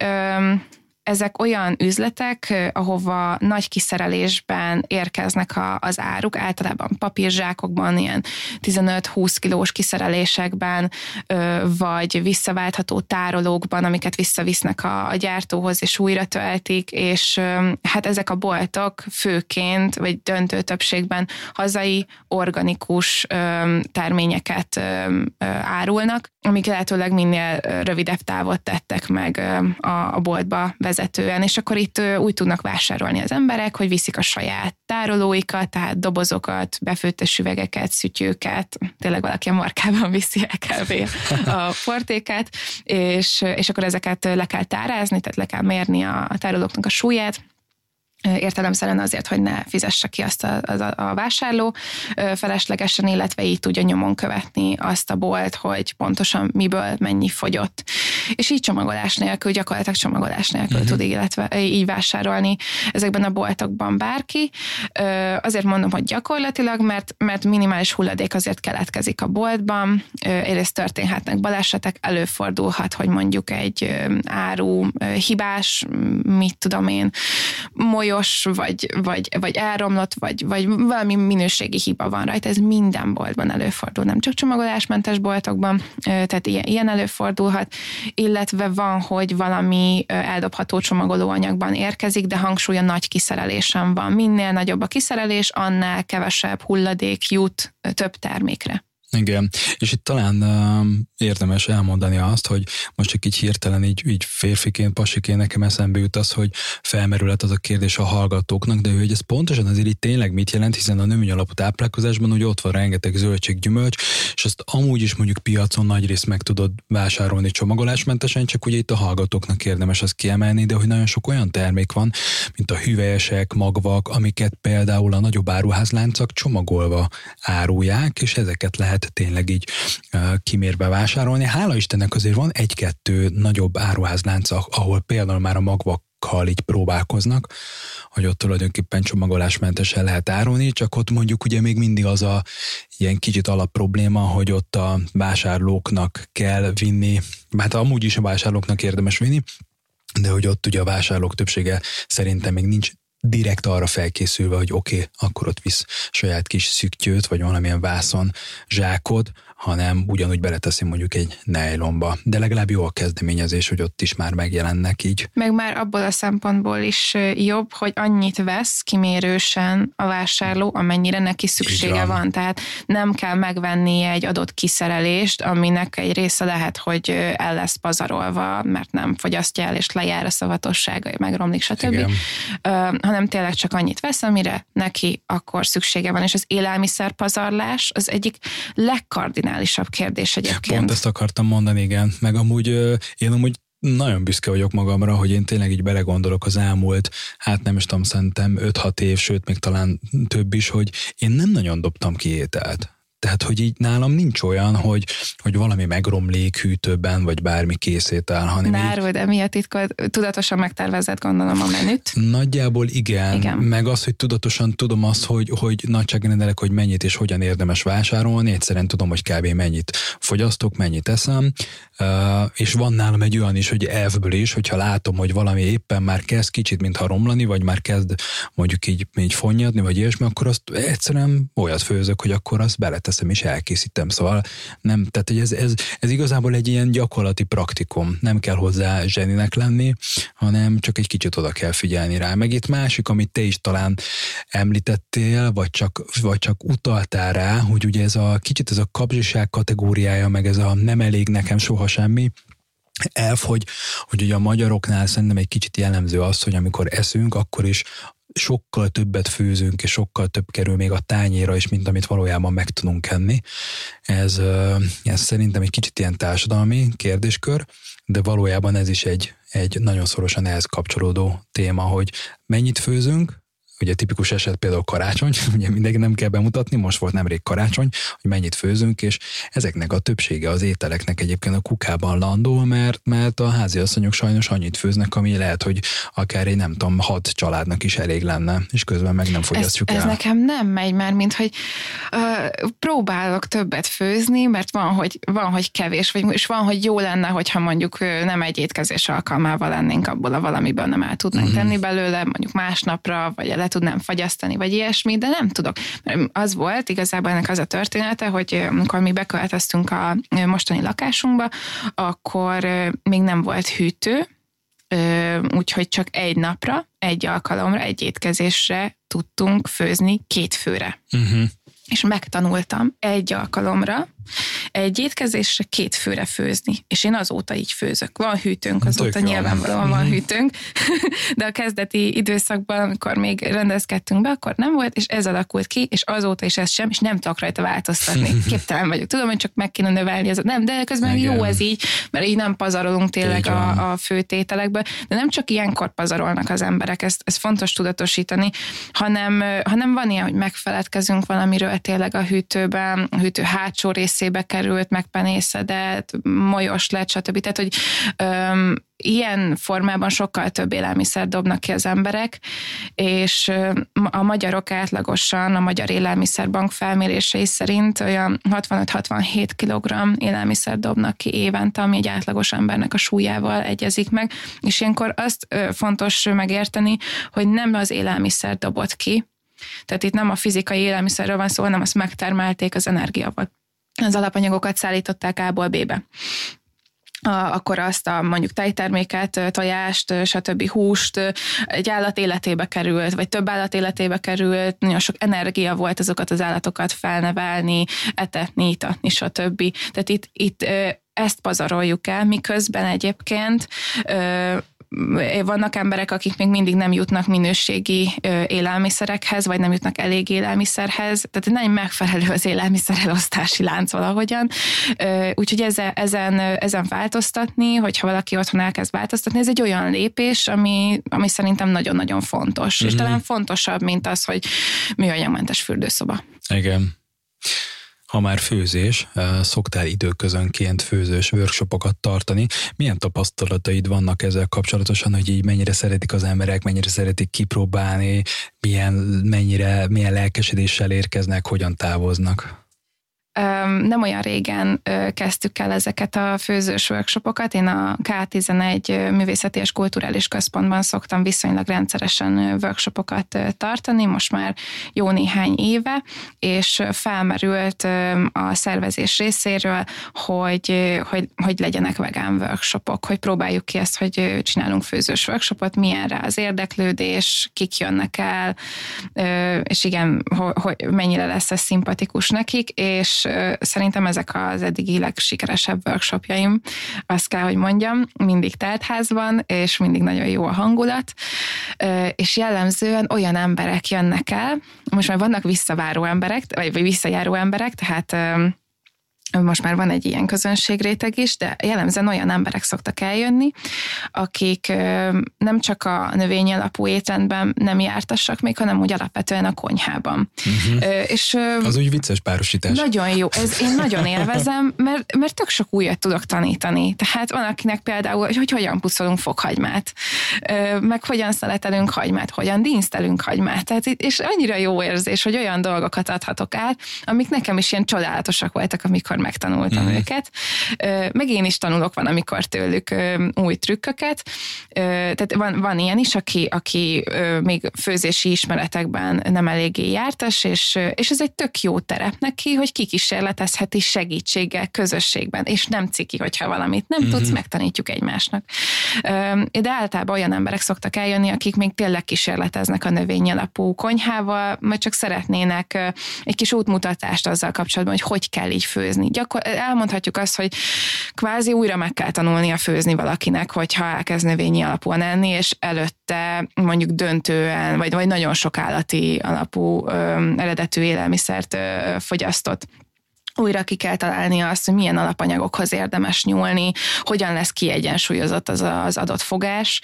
ezek olyan üzletek, ahova nagy kiszerelésben érkeznek a, az áruk, általában papírzsákokban, ilyen 15-20 kilós kiszerelésekben, vagy visszaváltható tárolókban, amiket visszavisznek a, a gyártóhoz, és újra töltik, és hát ezek a boltok főként, vagy döntő többségben hazai, organikus terményeket árulnak, amik lehetőleg minél rövidebb távot tettek meg a, a boltba vezetően, és akkor itt úgy tudnak vásárolni az emberek, hogy viszik a saját tárolóikat, tehát dobozokat, befőttes üvegeket, szütyőket, tényleg valaki a markában viszi el kb. a portéket, és, és akkor ezeket le kell tárázni, tehát le kell mérni a, a tárolóknak a súlyát, értelemszerűen azért, hogy ne fizesse ki azt a, a, a vásárló feleslegesen, illetve így tudja nyomon követni azt a bolt, hogy pontosan miből mennyi fogyott. És így csomagolás nélkül, gyakorlatilag csomagolás nélkül uh-huh. tud illetve így vásárolni ezekben a boltokban bárki. Azért mondom, hogy gyakorlatilag, mert, mert minimális hulladék azért keletkezik a boltban, egyrészt történhetnek balesetek, előfordulhat, hogy mondjuk egy áru hibás, mit tudom én, molyó bajos, vagy, vagy, vagy elromlott, vagy, vagy valami minőségi hiba van rajta. Ez minden boltban előfordul, nem csak csomagolásmentes boltokban, tehát ilyen, ilyen előfordulhat, illetve van, hogy valami eldobható csomagolóanyagban érkezik, de hangsúly a nagy kiszerelésem van. Minél nagyobb a kiszerelés, annál kevesebb hulladék jut több termékre. Igen, és itt talán uh, érdemes elmondani azt, hogy most csak így hirtelen, így, így férfiként, pasiként nekem eszembe jut az, hogy felmerülhet az a kérdés a hallgatóknak, de hogy ez pontosan azért itt tényleg mit jelent, hiszen a növény alapú táplálkozásban ugye ott van rengeteg zöldség, gyümölcs, és azt amúgy is mondjuk piacon nagy részt meg tudod vásárolni csomagolásmentesen, csak ugye itt a hallgatóknak érdemes azt kiemelni, de hogy nagyon sok olyan termék van, mint a hüvelyesek, magvak, amiket például a nagyobb áruházláncak csomagolva árulják, és ezeket lehet lehet tényleg így kimérve vásárolni. Hála Istennek azért van egy-kettő nagyobb áruházlánc, ahol például már a magvakkal így próbálkoznak, hogy ott tulajdonképpen csomagolásmentesen lehet árulni, csak ott mondjuk ugye még mindig az a ilyen kicsit alap probléma, hogy ott a vásárlóknak kell vinni, hát amúgy is a vásárlóknak érdemes vinni, de hogy ott ugye a vásárlók többsége szerintem még nincs direkt arra felkészülve, hogy oké, okay, akkor ott visz saját kis szüktyőt, vagy valamilyen vászon zsákod, hanem ugyanúgy beleteszi mondjuk egy nejlomba. De legalább jó a kezdeményezés, hogy ott is már megjelennek így. Meg már abból a szempontból is jobb, hogy annyit vesz kimérősen a vásárló, amennyire neki szüksége van. van. Tehát nem kell megvenni egy adott kiszerelést, aminek egy része lehet, hogy el lesz pazarolva, mert nem fogyasztja el, és lejár a szavatossága, megromlik, stb. Igen. Uh, hanem tényleg csak annyit vesz, amire neki akkor szüksége van. És az élelmiszerpazarlás az egyik legkardinálisabb marginálisabb kérdés egyébként. Pont ezt akartam mondani, igen. Meg amúgy én amúgy nagyon büszke vagyok magamra, hogy én tényleg így belegondolok az elmúlt, hát nem is tudom, szerintem 5-6 év, sőt még talán több is, hogy én nem nagyon dobtam ki ételt. Tehát, hogy így nálam nincs olyan, hogy, hogy valami megromlék hűtőben, vagy bármi készétel, hanem Nárul, így... de mi a titkod? Tudatosan megtervezett gondolom a menüt? Nagyjából igen, igen. meg az, hogy tudatosan tudom azt, hogy, hogy nagyságrendelek, hogy mennyit és hogyan érdemes vásárolni, egyszerűen tudom, hogy kb. mennyit fogyasztok, mennyit eszem, és van nálam egy olyan is, hogy elfből is, hogyha látom, hogy valami éppen már kezd kicsit, mintha romlani, vagy már kezd mondjuk így, így fonnyadni, vagy ilyesmi, akkor azt egyszerűen olyat főzök, hogy akkor azt beleteszem és elkészítem. Szóval nem, tehát hogy ez, ez, ez igazából egy ilyen gyakorlati praktikum. Nem kell hozzá zseninek lenni, hanem csak egy kicsit oda kell figyelni rá. Meg itt másik, amit te is talán említettél, vagy csak, vagy csak utaltál rá, hogy ugye ez a kicsit ez a kapzsiság kategóriája, meg ez a nem elég nekem soha semmi, elf, hogy, hogy ugye a magyaroknál szerintem egy kicsit jellemző az, hogy amikor eszünk, akkor is sokkal többet főzünk, és sokkal több kerül még a tányéra is, mint amit valójában meg tudunk enni. Ez, ez szerintem egy kicsit ilyen társadalmi kérdéskör, de valójában ez is egy, egy nagyon szorosan ehhez kapcsolódó téma, hogy mennyit főzünk, ugye tipikus eset például karácsony, ugye mindenki nem kell bemutatni, most volt nemrég karácsony, hogy mennyit főzünk, és ezeknek a többsége az ételeknek egyébként a kukában landó, mert, mert a háziasszonyok sajnos annyit főznek, ami lehet, hogy akár egy nem tudom, hat családnak is elég lenne, és közben meg nem fogyasztjuk ez, el. Ez nekem nem megy már, mint hogy uh, próbálok többet főzni, mert van, hogy, van, hogy kevés, vagy, és van, hogy jó lenne, hogyha mondjuk nem egy étkezés alkalmával lennénk abból a valamiből, nem el tudnánk mm-hmm. tenni belőle, mondjuk másnapra, vagy le tudnám fagyasztani, vagy ilyesmi, de nem tudok. Az volt igazából ennek az a története, hogy amikor mi beköltöztünk a mostani lakásunkba, akkor még nem volt hűtő, úgyhogy csak egy napra, egy alkalomra, egy étkezésre tudtunk főzni két főre. Uh-huh. És megtanultam egy alkalomra, egy étkezésre két főre főzni, és én azóta így főzök. Van hűtőnk, azóta Tök nyilvánvalóan van mhm. hűtőnk, de a kezdeti időszakban, amikor még rendezkedtünk be, akkor nem volt, és ez alakult ki, és azóta is ez sem, és nem tudok rajta változtatni. Képtelen vagyok. Tudom, hogy csak meg kéne növelni, ez, nem, de közben Igen. jó ez így, mert így nem pazarolunk tényleg a, a főtételekbe, de nem csak ilyenkor pazarolnak az emberek, ezt, ez fontos tudatosítani, hanem, hanem van ilyen, hogy megfeledkezünk valamiről tényleg a hűtőben, a hűtő hátsó rész részébe került, megpenészedett, molyos lett, stb. Tehát, hogy öm, ilyen formában sokkal több élelmiszer dobnak ki az emberek, és a magyarok átlagosan a Magyar Élelmiszerbank felmérései szerint olyan 65-67 kg élelmiszer dobnak ki évente, ami egy átlagos embernek a súlyával egyezik meg, és ilyenkor azt fontos megérteni, hogy nem az élelmiszer dobott ki, tehát itt nem a fizikai élelmiszerről van szó, hanem azt megtermelték az energiával az alapanyagokat szállították A-ból B-be akkor azt a mondjuk tejterméket, tojást, stb. húst egy állat életébe került, vagy több állat életébe került, nagyon sok energia volt azokat az állatokat felnevelni, etetni, itatni, stb. Tehát itt, itt ezt pazaroljuk el, miközben egyébként vannak emberek, akik még mindig nem jutnak minőségi élelmiszerekhez, vagy nem jutnak elég élelmiszerhez, tehát nem megfelelő az élelmiszer elosztási lánc valahogyan. Úgyhogy ezen, ezen, ezen változtatni, hogyha valaki otthon elkezd változtatni, ez egy olyan lépés, ami, ami szerintem nagyon-nagyon fontos, mm-hmm. és mhm. talán fontosabb, mint az, hogy műanyagmentes fürdőszoba. Igen ha már főzés, eh, szoktál időközönként főzős workshopokat tartani. Milyen tapasztalataid vannak ezzel kapcsolatosan, hogy így mennyire szeretik az emberek, mennyire szeretik kipróbálni, milyen, mennyire, milyen lelkesedéssel érkeznek, hogyan távoznak? Nem olyan régen kezdtük el ezeket a főzős workshopokat. Én a K11 Művészeti és Kulturális Központban szoktam viszonylag rendszeresen workshopokat tartani, most már jó néhány éve, és felmerült a szervezés részéről, hogy, hogy, hogy legyenek vegán workshopok, hogy próbáljuk ki ezt, hogy csinálunk főzős workshopot, milyen rá az érdeklődés, kik jönnek el, és igen, hogy mennyire lesz ez szimpatikus nekik, és szerintem ezek az eddigi legsikeresebb workshopjaim, azt kell, hogy mondjam, mindig teltházban, és mindig nagyon jó a hangulat, és jellemzően olyan emberek jönnek el, most már vannak visszaváró emberek, vagy visszajáró emberek, tehát most már van egy ilyen közönségréteg is, de jellemzően olyan emberek szoktak eljönni, akik nem csak a növény alapú étrendben nem jártassak még, hanem úgy alapvetően a konyhában. Uh-huh. És, Az úgy vicces párosítás. Nagyon jó, ez én nagyon élvezem, mert, mert tök sok újat tudok tanítani. Tehát van akinek például, hogy, hogy hogyan pucolunk fokhagymát, meg hogyan szeletelünk hagymát, hogyan dinsztelünk hagymát. Tehát, és annyira jó érzés, hogy olyan dolgokat adhatok át, amik nekem is ilyen csodálatosak voltak, amikor megtanultam mm. őket. Meg én is tanulok van, amikor tőlük új trükköket. Tehát van, van ilyen is, aki, aki még főzési ismeretekben nem eléggé jártas, és, és ez egy tök jó terep neki, hogy kikísérletezheti segítséggel, közösségben, és nem ciki, hogyha valamit nem mm-hmm. tudsz, megtanítjuk egymásnak. De általában olyan emberek szoktak eljönni, akik még tényleg kísérleteznek a növény alapú konyhával, majd csak szeretnének egy kis útmutatást azzal kapcsolatban, hogy hogy kell így főzni gyakor, elmondhatjuk azt, hogy kvázi újra meg kell tanulnia főzni valakinek, hogyha elkezd növényi alapúan enni, és előtte mondjuk döntően, vagy, vagy nagyon sok állati alapú ö, eredetű élelmiszert ö, fogyasztott újra ki kell találni azt, hogy milyen alapanyagokhoz érdemes nyúlni, hogyan lesz kiegyensúlyozott az az adott fogás.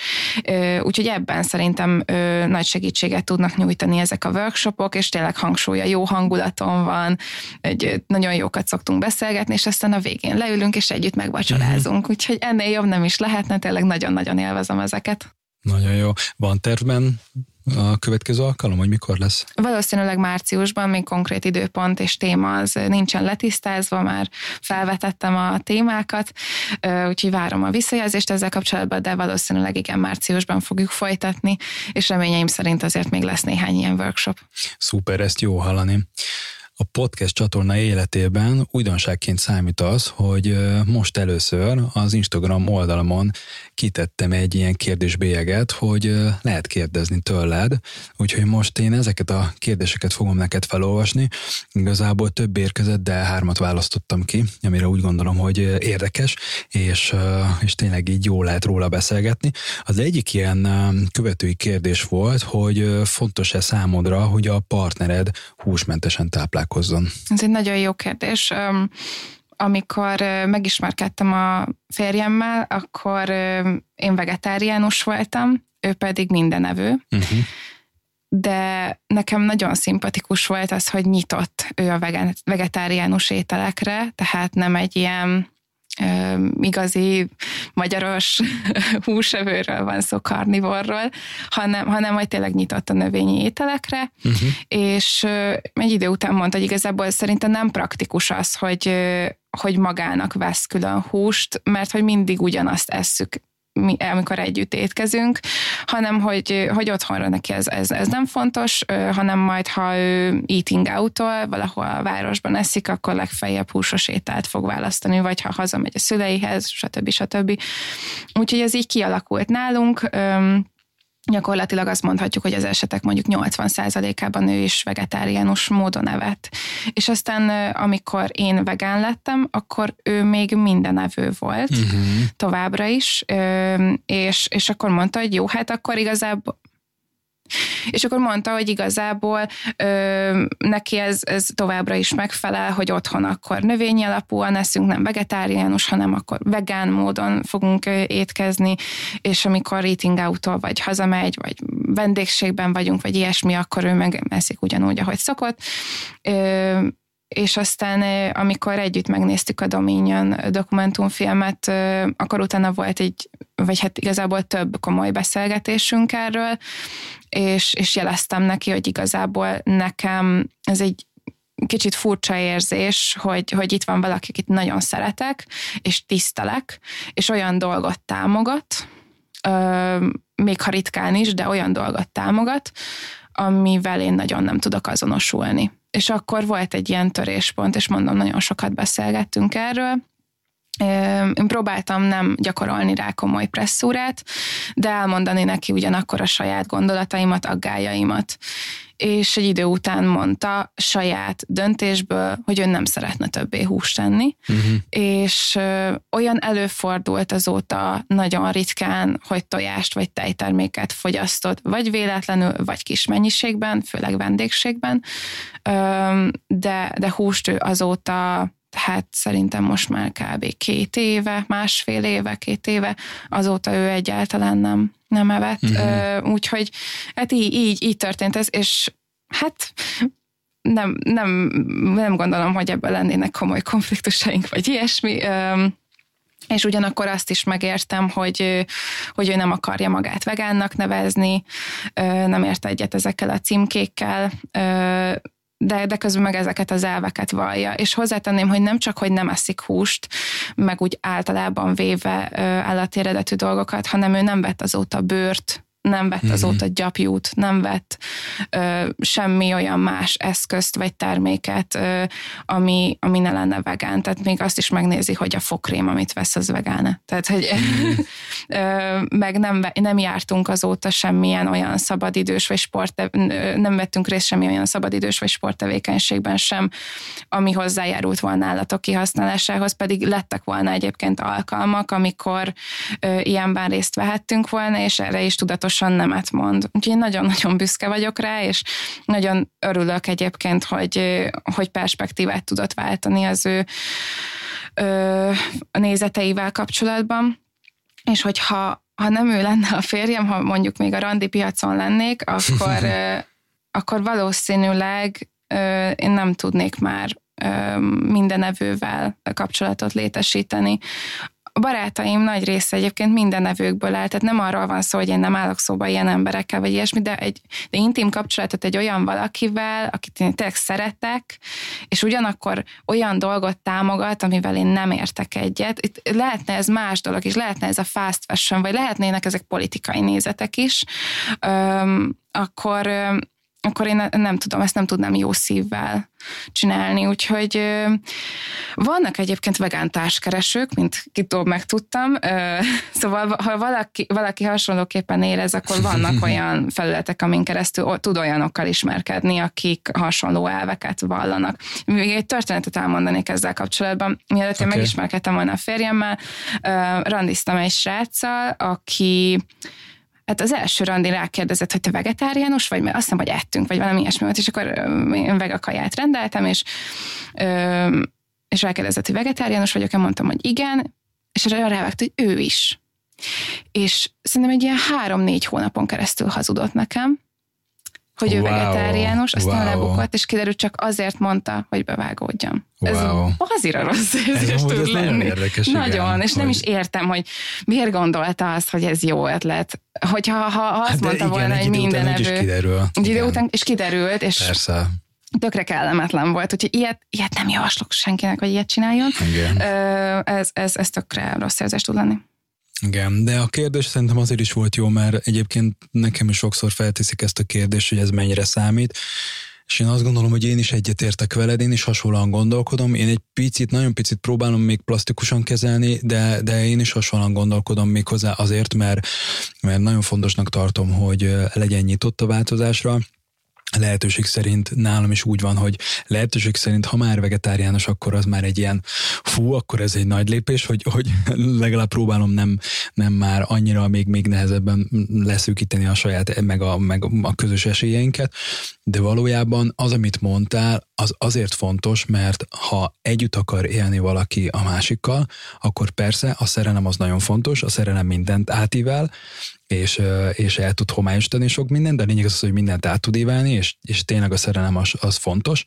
Úgyhogy ebben szerintem nagy segítséget tudnak nyújtani ezek a workshopok, és tényleg hangsúlya jó hangulaton van, egy, nagyon jókat szoktunk beszélgetni, és aztán a végén leülünk, és együtt megvacsorázunk. Mm-hmm. Úgyhogy ennél jobb nem is lehetne, tényleg nagyon-nagyon élvezem ezeket. Nagyon jó. Van tervben a következő alkalom, hogy mikor lesz? Valószínűleg márciusban, még konkrét időpont és téma az nincsen letisztázva, már felvetettem a témákat, úgyhogy várom a visszajelzést ezzel kapcsolatban, de valószínűleg igen, márciusban fogjuk folytatni, és reményeim szerint azért még lesz néhány ilyen workshop. Szuper, ezt jó hallani. A podcast csatorna életében újdonságként számít az, hogy most először az Instagram oldalamon kitettem egy ilyen kérdésbélyeget, hogy lehet kérdezni tőled, úgyhogy most én ezeket a kérdéseket fogom neked felolvasni. Igazából több érkezett, de hármat választottam ki, amire úgy gondolom, hogy érdekes, és, és tényleg így jó lehet róla beszélgetni. Az egyik ilyen követői kérdés volt, hogy fontos-e számodra, hogy a partnered húsmentesen táplálkozzon? Ez egy nagyon jó kérdés amikor megismerkedtem a férjemmel, akkor én vegetáriánus voltam, ő pedig mindenevő. Uh-huh. De nekem nagyon szimpatikus volt az, hogy nyitott ő a vegetáriánus ételekre, tehát nem egy ilyen igazi magyaros húsevőről van szó, karnivorról, hanem, hanem majd tényleg nyitott a növényi ételekre, uh-huh. és egy idő után mondta, hogy igazából szerintem nem praktikus az, hogy, hogy magának vesz külön húst, mert hogy mindig ugyanazt esszük mi, amikor együtt étkezünk, hanem hogy, hogy otthonra neki ez, ez, ez nem fontos, hanem majd ha ő eating out-tól valahol a városban eszik, akkor legfeljebb húsos ételt fog választani, vagy ha hazamegy a szüleihez, stb. stb. Úgyhogy ez így kialakult nálunk gyakorlatilag azt mondhatjuk, hogy az esetek mondjuk 80%-ában ő is vegetáriánus módon evett. És aztán, amikor én vegán lettem, akkor ő még mindenevő volt, uh-huh. továbbra is, és, és akkor mondta, hogy jó, hát akkor igazából és akkor mondta, hogy igazából ö, neki ez, ez továbbra is megfelel, hogy otthon akkor növényi alapúan eszünk, nem vegetáriánus, hanem akkor vegán módon fogunk étkezni, és amikor eating out vagy hazamegy, vagy vendégségben vagyunk, vagy ilyesmi, akkor ő meg eszik ugyanúgy, ahogy szokott. Ö, és aztán amikor együtt megnéztük a Dominion dokumentumfilmet, akkor utána volt egy, vagy hát igazából több komoly beszélgetésünk erről, és, és jeleztem neki, hogy igazából nekem ez egy kicsit furcsa érzés, hogy, hogy itt van valaki, akit nagyon szeretek, és tisztelek, és olyan dolgot támogat, még ha ritkán is, de olyan dolgot támogat, amivel én nagyon nem tudok azonosulni. És akkor volt egy ilyen töréspont, és mondom, nagyon sokat beszélgettünk erről, én próbáltam nem gyakorolni rá komoly presszúrát, de elmondani neki ugyanakkor a saját gondolataimat, aggájaimat. És egy idő után mondta saját döntésből, hogy ő nem szeretne többé húst tenni, uh-huh. és ö, olyan előfordult azóta nagyon ritkán, hogy tojást vagy tejterméket fogyasztott, vagy véletlenül, vagy kis mennyiségben, főleg vendégségben, ö, de, de húst ő azóta tehát szerintem most már kb. két éve, másfél éve, két éve, azóta ő egyáltalán nem, nem evett. Uh-huh. Úgyhogy hát így, így, így történt ez, és hát nem, nem, nem gondolom, hogy ebből lennének komoly konfliktusaink, vagy ilyesmi. És ugyanakkor azt is megértem, hogy, hogy ő nem akarja magát vegánnak nevezni, nem ért egyet ezekkel a címkékkel, de, de közben meg ezeket az elveket vallja. És hozzátenném, hogy nem csak, hogy nem eszik húst, meg úgy általában véve állati eredetű dolgokat, hanem ő nem vett azóta bőrt, nem vett mm-hmm. azóta gyapjút, nem vett ö, semmi olyan más eszközt vagy terméket, ö, ami, ami ne lenne vegán. Tehát még azt is megnézi, hogy a fokrém, amit vesz, az vegán Tehát, hogy mm-hmm. ö, meg nem, nem jártunk azóta semmilyen olyan szabadidős vagy sport, nem vettünk részt semmi olyan szabadidős vagy sporttevékenységben sem, ami hozzájárult volna állatok kihasználásához, pedig lettek volna egyébként alkalmak, amikor ö, ilyenben részt vehettünk volna, és erre is tudatos tudatosan nemet mond. Úgyhogy én nagyon-nagyon büszke vagyok rá, és nagyon örülök egyébként, hogy, hogy perspektívát tudott váltani az ő ö, nézeteivel kapcsolatban. És hogyha ha nem ő lenne a férjem, ha mondjuk még a randi piacon lennék, akkor, akkor valószínűleg én nem tudnék már minden evővel kapcsolatot létesíteni a barátaim nagy része egyébként minden nevőkből áll, tehát nem arról van szó, hogy én nem állok szóba ilyen emberekkel, vagy ilyesmi, de egy de intim kapcsolatot egy olyan valakivel, akit én tényleg szeretek, és ugyanakkor olyan dolgot támogat, amivel én nem értek egyet. Itt lehetne ez más dolog is, lehetne ez a fast fashion, vagy lehetnének ezek politikai nézetek is, öm, akkor akkor én nem tudom, ezt nem tudnám jó szívvel csinálni, úgyhogy vannak egyébként vegán társkeresők, mint kitól megtudtam, szóval ha valaki, valaki hasonlóképpen érez, akkor vannak olyan felületek, amin keresztül tud olyanokkal ismerkedni, akik hasonló elveket vallanak. Még egy történetet elmondanék ezzel kapcsolatban. Mielőtt okay. én megismerkedtem volna a férjemmel, randiztam egy sráccal, aki hát az első randi rákérdezett, hogy te vegetáriánus vagy, mert azt hiszem, hogy ettünk, vagy valami ilyesmi volt, és akkor én vegakaját rendeltem, és, és rákérdezett, hogy vegetáriánus vagyok, én mondtam, hogy igen, és rávágta, hogy ő is. És szerintem egy ilyen három-négy hónapon keresztül hazudott nekem, hogy ő wow. vegetáriánus, aztán wow. lebukott, és kiderült csak azért mondta, hogy bevágódjam. Wow. Ez azira rossz érzés tud lenni. Nagyon érdekes, Nagyon, igen, és hogy... nem is értem, hogy miért gondolta azt, hogy ez jó ötlet. Hogyha ha azt hát mondta igen, volna, hogy minden evő... Egy idő után, és kiderült, és Persze tökre kellemetlen volt, úgyhogy ilyet, ilyet nem javaslok senkinek, hogy ilyet csináljon. Igen. Ez, ez, ez tökre rossz érzés tud lenni. Igen, de a kérdés szerintem azért is volt jó, mert egyébként nekem is sokszor felteszik ezt a kérdést, hogy ez mennyire számít, és én azt gondolom, hogy én is egyetértek veled, én is hasonlóan gondolkodom. Én egy picit, nagyon picit próbálom még plastikusan kezelni, de, de én is hasonlóan gondolkodom még hozzá azért, mert, mert nagyon fontosnak tartom, hogy legyen nyitott a változásra lehetőség szerint nálam is úgy van, hogy lehetőség szerint, ha már vegetáriánus, akkor az már egy ilyen fú, akkor ez egy nagy lépés, hogy, hogy legalább próbálom nem, nem már annyira még, még nehezebben leszűkíteni a saját, meg a, meg a közös esélyeinket, de valójában az, amit mondtál, az azért fontos, mert ha együtt akar élni valaki a másikkal, akkor persze a szerelem az nagyon fontos, a szerelem mindent átível, és, és el tud homályosítani sok mindent, de a lényeg az, hogy mindent át tud évelni, és, és tényleg a szerelem az, az fontos,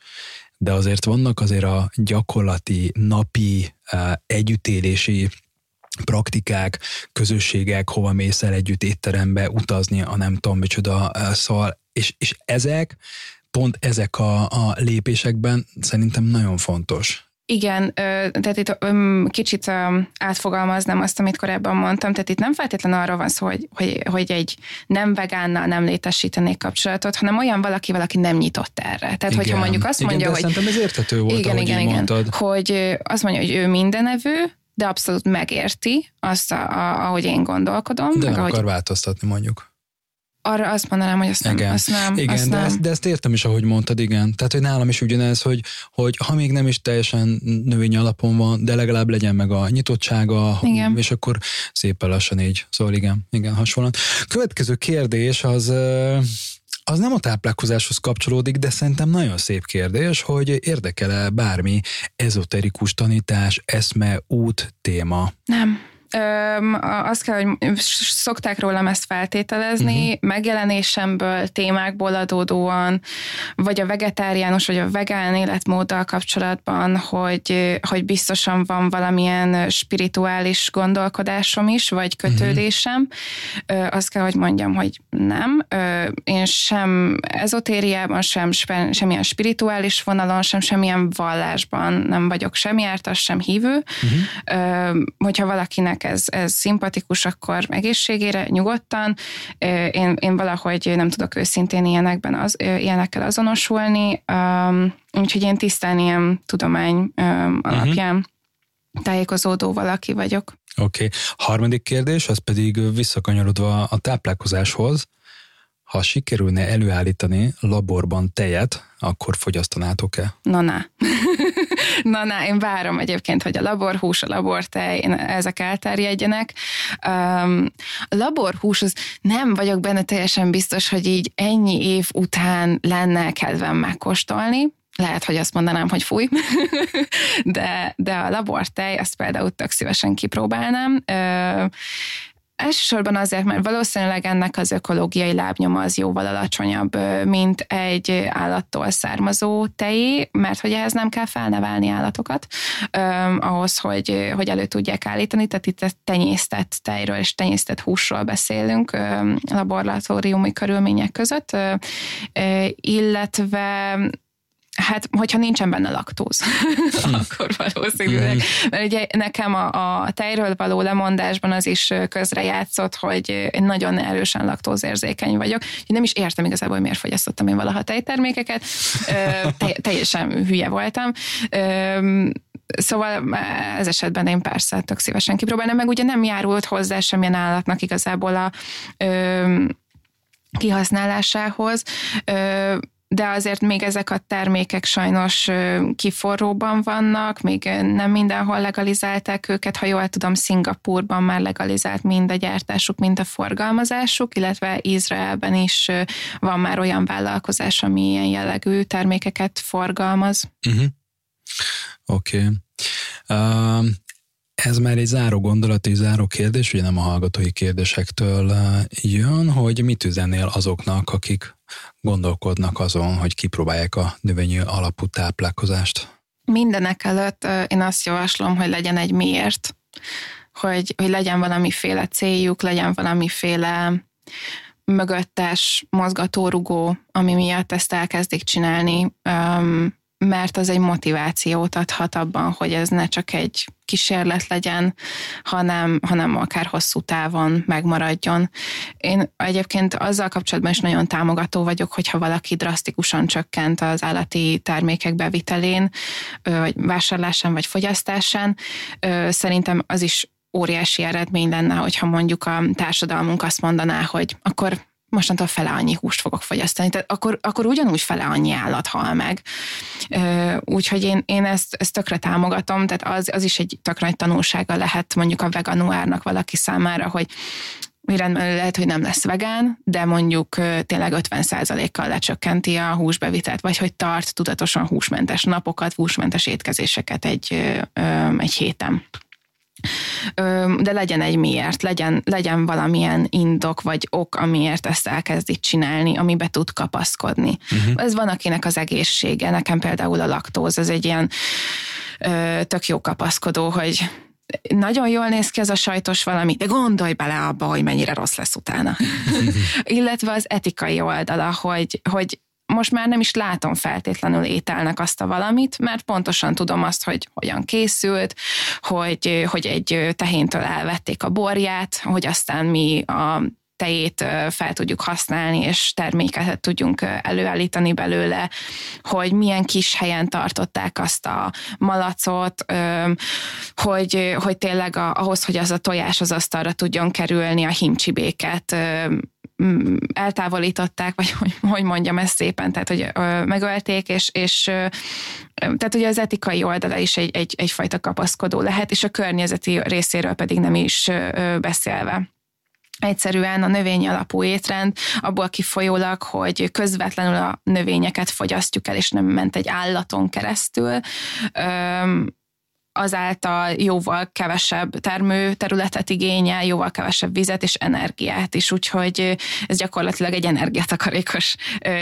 de azért vannak azért a gyakorlati, napi, együttélési praktikák, közösségek, hova mész el együtt étterembe, utazni, a nem tudom micsoda, szóval, és, és ezek, pont ezek a, a lépésekben szerintem nagyon fontos. Igen, tehát itt kicsit átfogalmaznám azt, amit korábban mondtam, tehát itt nem feltétlenül arról van szó, hogy, hogy, hogy egy nem vegánnal nem létesítenék kapcsolatot, hanem olyan valaki, valaki nem nyitott erre. Tehát, igen, hogyha mondjuk azt mondja, igen, hogy... szerintem ez értető volt, igen, igen, igen, mondtad. Hogy azt mondja, hogy ő mindenevő, de abszolút megérti azt, a, a, ahogy én gondolkodom. De meg nem ahogy... akar változtatni mondjuk arra azt mondanám, hogy azt nem. Igen, azt nem, igen azt de, nem. Ezt, de ezt értem is, ahogy mondtad, igen. Tehát, hogy nálam is ugyanez, hogy, hogy ha még nem is teljesen növény alapon van, de legalább legyen meg a nyitottsága, igen. és akkor szépen lassan így. Szóval igen, igen, hasonlóan. Következő kérdés az az nem a táplálkozáshoz kapcsolódik, de szerintem nagyon szép kérdés, hogy érdekel-e bármi ezoterikus tanítás, eszme, út, téma? Nem. Öm, azt kell, hogy szokták rólam ezt feltételezni, uh-huh. megjelenésemből, témákból adódóan, vagy a vegetáriánus, vagy a vegán életmóddal kapcsolatban, hogy, hogy biztosan van valamilyen spirituális gondolkodásom is, vagy kötődésem. Uh-huh. Azt kell, hogy mondjam, hogy nem. Én sem ezotériában, sem semmilyen spirituális vonalon, sem semmilyen vallásban nem vagyok sem jártas, sem hívő. Uh-huh. Hogyha valakinek valakinek ez, ez szimpatikus, akkor egészségére nyugodtan. Én, én valahogy nem tudok őszintén ilyenekben az, ilyenekkel azonosulni, úgyhogy én tisztán ilyen tudomány alapján uh-huh. tájékozódó valaki vagyok. Oké. Okay. Harmadik kérdés, az pedig visszakanyarodva a táplálkozáshoz. Ha sikerülne előállítani laborban tejet, akkor fogyasztanátok-e? Na, na. na, na, én várom egyébként, hogy a laborhús, a labortej, ezek elterjedjenek. Um, a laborhús, az nem vagyok benne teljesen biztos, hogy így ennyi év után lenne kedvem megkóstolni, lehet, hogy azt mondanám, hogy fúj, de, de a labortej, azt például tök szívesen kipróbálnám. Elsősorban azért, mert valószínűleg ennek az ökológiai lábnyoma az jóval alacsonyabb, mint egy állattól származó tejé, mert hogy ehhez nem kell felnevelni állatokat, um, ahhoz, hogy, hogy elő tudják állítani, tehát itt tenyésztett tejről és tenyésztett húsról beszélünk um, laboratóriumi körülmények között, uh, illetve Hát, hogyha nincsen benne laktóz, hm. akkor valószínűleg. Mert ugye nekem a, a tejről való lemondásban az is közrejátszott, hogy én nagyon erősen laktózérzékeny vagyok. Én nem is értem igazából, hogy miért fogyasztottam én valaha tejtermékeket. Te, teljesen hülye voltam. Szóval ez esetben én persze tök szívesen kipróbálnám, meg ugye nem járult hozzá semmilyen állatnak igazából a ö, kihasználásához. Ö, de azért még ezek a termékek sajnos kiforróban vannak, még nem mindenhol legalizálták őket, ha jól tudom, Szingapurban már legalizált mind a gyártásuk, mind a forgalmazásuk, illetve Izraelben is van már olyan vállalkozás, ami ilyen jellegű termékeket forgalmaz. Uh-huh. Oké. Okay. Ez már egy záró gondolat, egy záró kérdés, ugye nem a hallgatói kérdésektől jön, hogy mit üzennél azoknak, akik gondolkodnak azon, hogy kipróbálják a növényi alapú táplálkozást? Mindenek előtt én azt javaslom, hogy legyen egy miért, hogy, hogy legyen valamiféle céljuk, legyen valamiféle mögöttes mozgatórugó, ami miatt ezt elkezdik csinálni, mert az egy motivációt adhat abban, hogy ez ne csak egy kísérlet legyen, hanem, hanem akár hosszú távon megmaradjon. Én egyébként azzal kapcsolatban is nagyon támogató vagyok, hogyha valaki drasztikusan csökkent az állati termékek bevitelén, vagy vásárlásán, vagy fogyasztásán. Szerintem az is óriási eredmény lenne, hogyha mondjuk a társadalmunk azt mondaná, hogy akkor mostantól fele annyi húst fogok fogyasztani, tehát akkor, akkor ugyanúgy fele annyi állat hal meg. Úgyhogy én, én ezt, ezt tökre támogatom, tehát az, az is egy tök nagy tanulsága lehet mondjuk a veganuárnak valaki számára, hogy rendben lehet, hogy nem lesz vegán, de mondjuk tényleg 50%-kal lecsökkenti a húsbevitelt, vagy hogy tart tudatosan húsmentes napokat, húsmentes étkezéseket egy, egy héten de legyen egy miért, legyen, legyen valamilyen indok vagy ok, amiért ezt elkezdi csinálni, amibe tud kapaszkodni. Uh-huh. Ez van, akinek az egészsége, nekem például a laktóz, ez egy ilyen ö, tök jó kapaszkodó, hogy nagyon jól néz ki ez a sajtos valami, de gondolj bele abba, hogy mennyire rossz lesz utána. Illetve az etikai oldala, hogy, hogy most már nem is látom feltétlenül ételnek azt a valamit, mert pontosan tudom azt, hogy hogyan készült, hogy, hogy egy tehéntől elvették a borját, hogy aztán mi a tejét fel tudjuk használni, és terméket tudjunk előállítani belőle, hogy milyen kis helyen tartották azt a malacot, hogy, hogy tényleg ahhoz, hogy az a tojás az asztalra tudjon kerülni, a himcsibéket eltávolították, vagy hogy, hogy mondjam ezt szépen, tehát hogy megölték, és, és tehát ugye az etikai oldala is egy, egy, egyfajta kapaszkodó lehet, és a környezeti részéről pedig nem is beszélve. egyszerűen a növény alapú étrend, abból kifolyólag, hogy közvetlenül a növényeket fogyasztjuk el, és nem ment egy állaton keresztül, azáltal jóval kevesebb termőterületet igényel, jóval kevesebb vizet és energiát is, úgyhogy ez gyakorlatilag egy energiatakarékos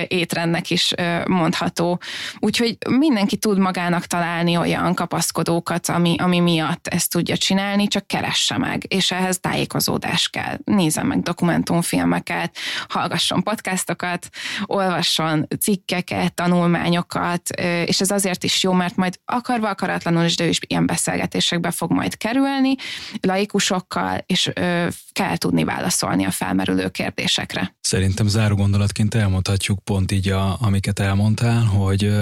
étrendnek is mondható. Úgyhogy mindenki tud magának találni olyan kapaszkodókat, ami, ami miatt ezt tudja csinálni, csak keresse meg, és ehhez tájékozódás kell. Nézzen meg dokumentumfilmeket, hallgasson podcastokat, olvasson cikkeket, tanulmányokat, és ez azért is jó, mert majd akarva akaratlanul is, de ő is ilyen beszélgetésekbe fog majd kerülni, laikusokkal, és ö, kell tudni válaszolni a felmerülő kérdésekre. Szerintem záró gondolatként elmondhatjuk pont így, a, amiket elmondtál, hogy,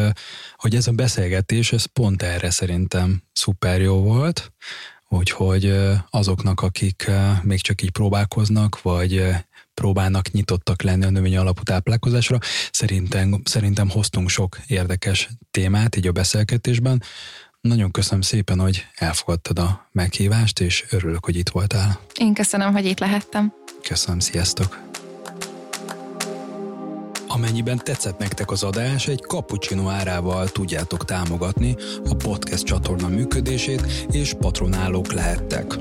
hogy ez a beszélgetés, ez pont erre szerintem szuper jó volt, úgyhogy azoknak, akik még csak így próbálkoznak, vagy próbálnak nyitottak lenni a növény alapú táplálkozásra. Szerintem, szerintem hoztunk sok érdekes témát így a beszélgetésben. Nagyon köszönöm szépen, hogy elfogadtad a meghívást, és örülök, hogy itt voltál. Én köszönöm, hogy itt lehettem. Köszönöm, sziasztok! Amennyiben tetszett nektek az adás, egy cappuccino árával tudjátok támogatni a podcast csatorna működését, és patronálók lehettek.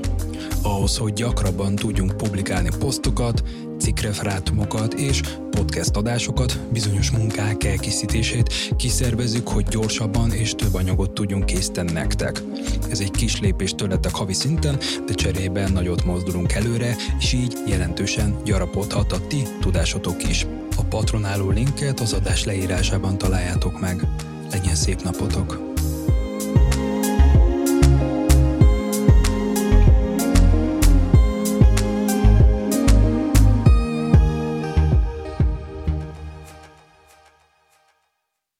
Ahhoz, hogy gyakrabban tudjunk publikálni posztokat, cikkreferátumokat és podcast adásokat, bizonyos munkák elkészítését kiszervezzük, hogy gyorsabban és több anyagot tudjunk készíteni nektek. Ez egy kis lépés tőletek havi szinten, de cserében nagyot mozdulunk előre, és így jelentősen gyarapodhat a ti tudásotok is. A patronáló linket az adás leírásában találjátok meg. Legyen szép napotok!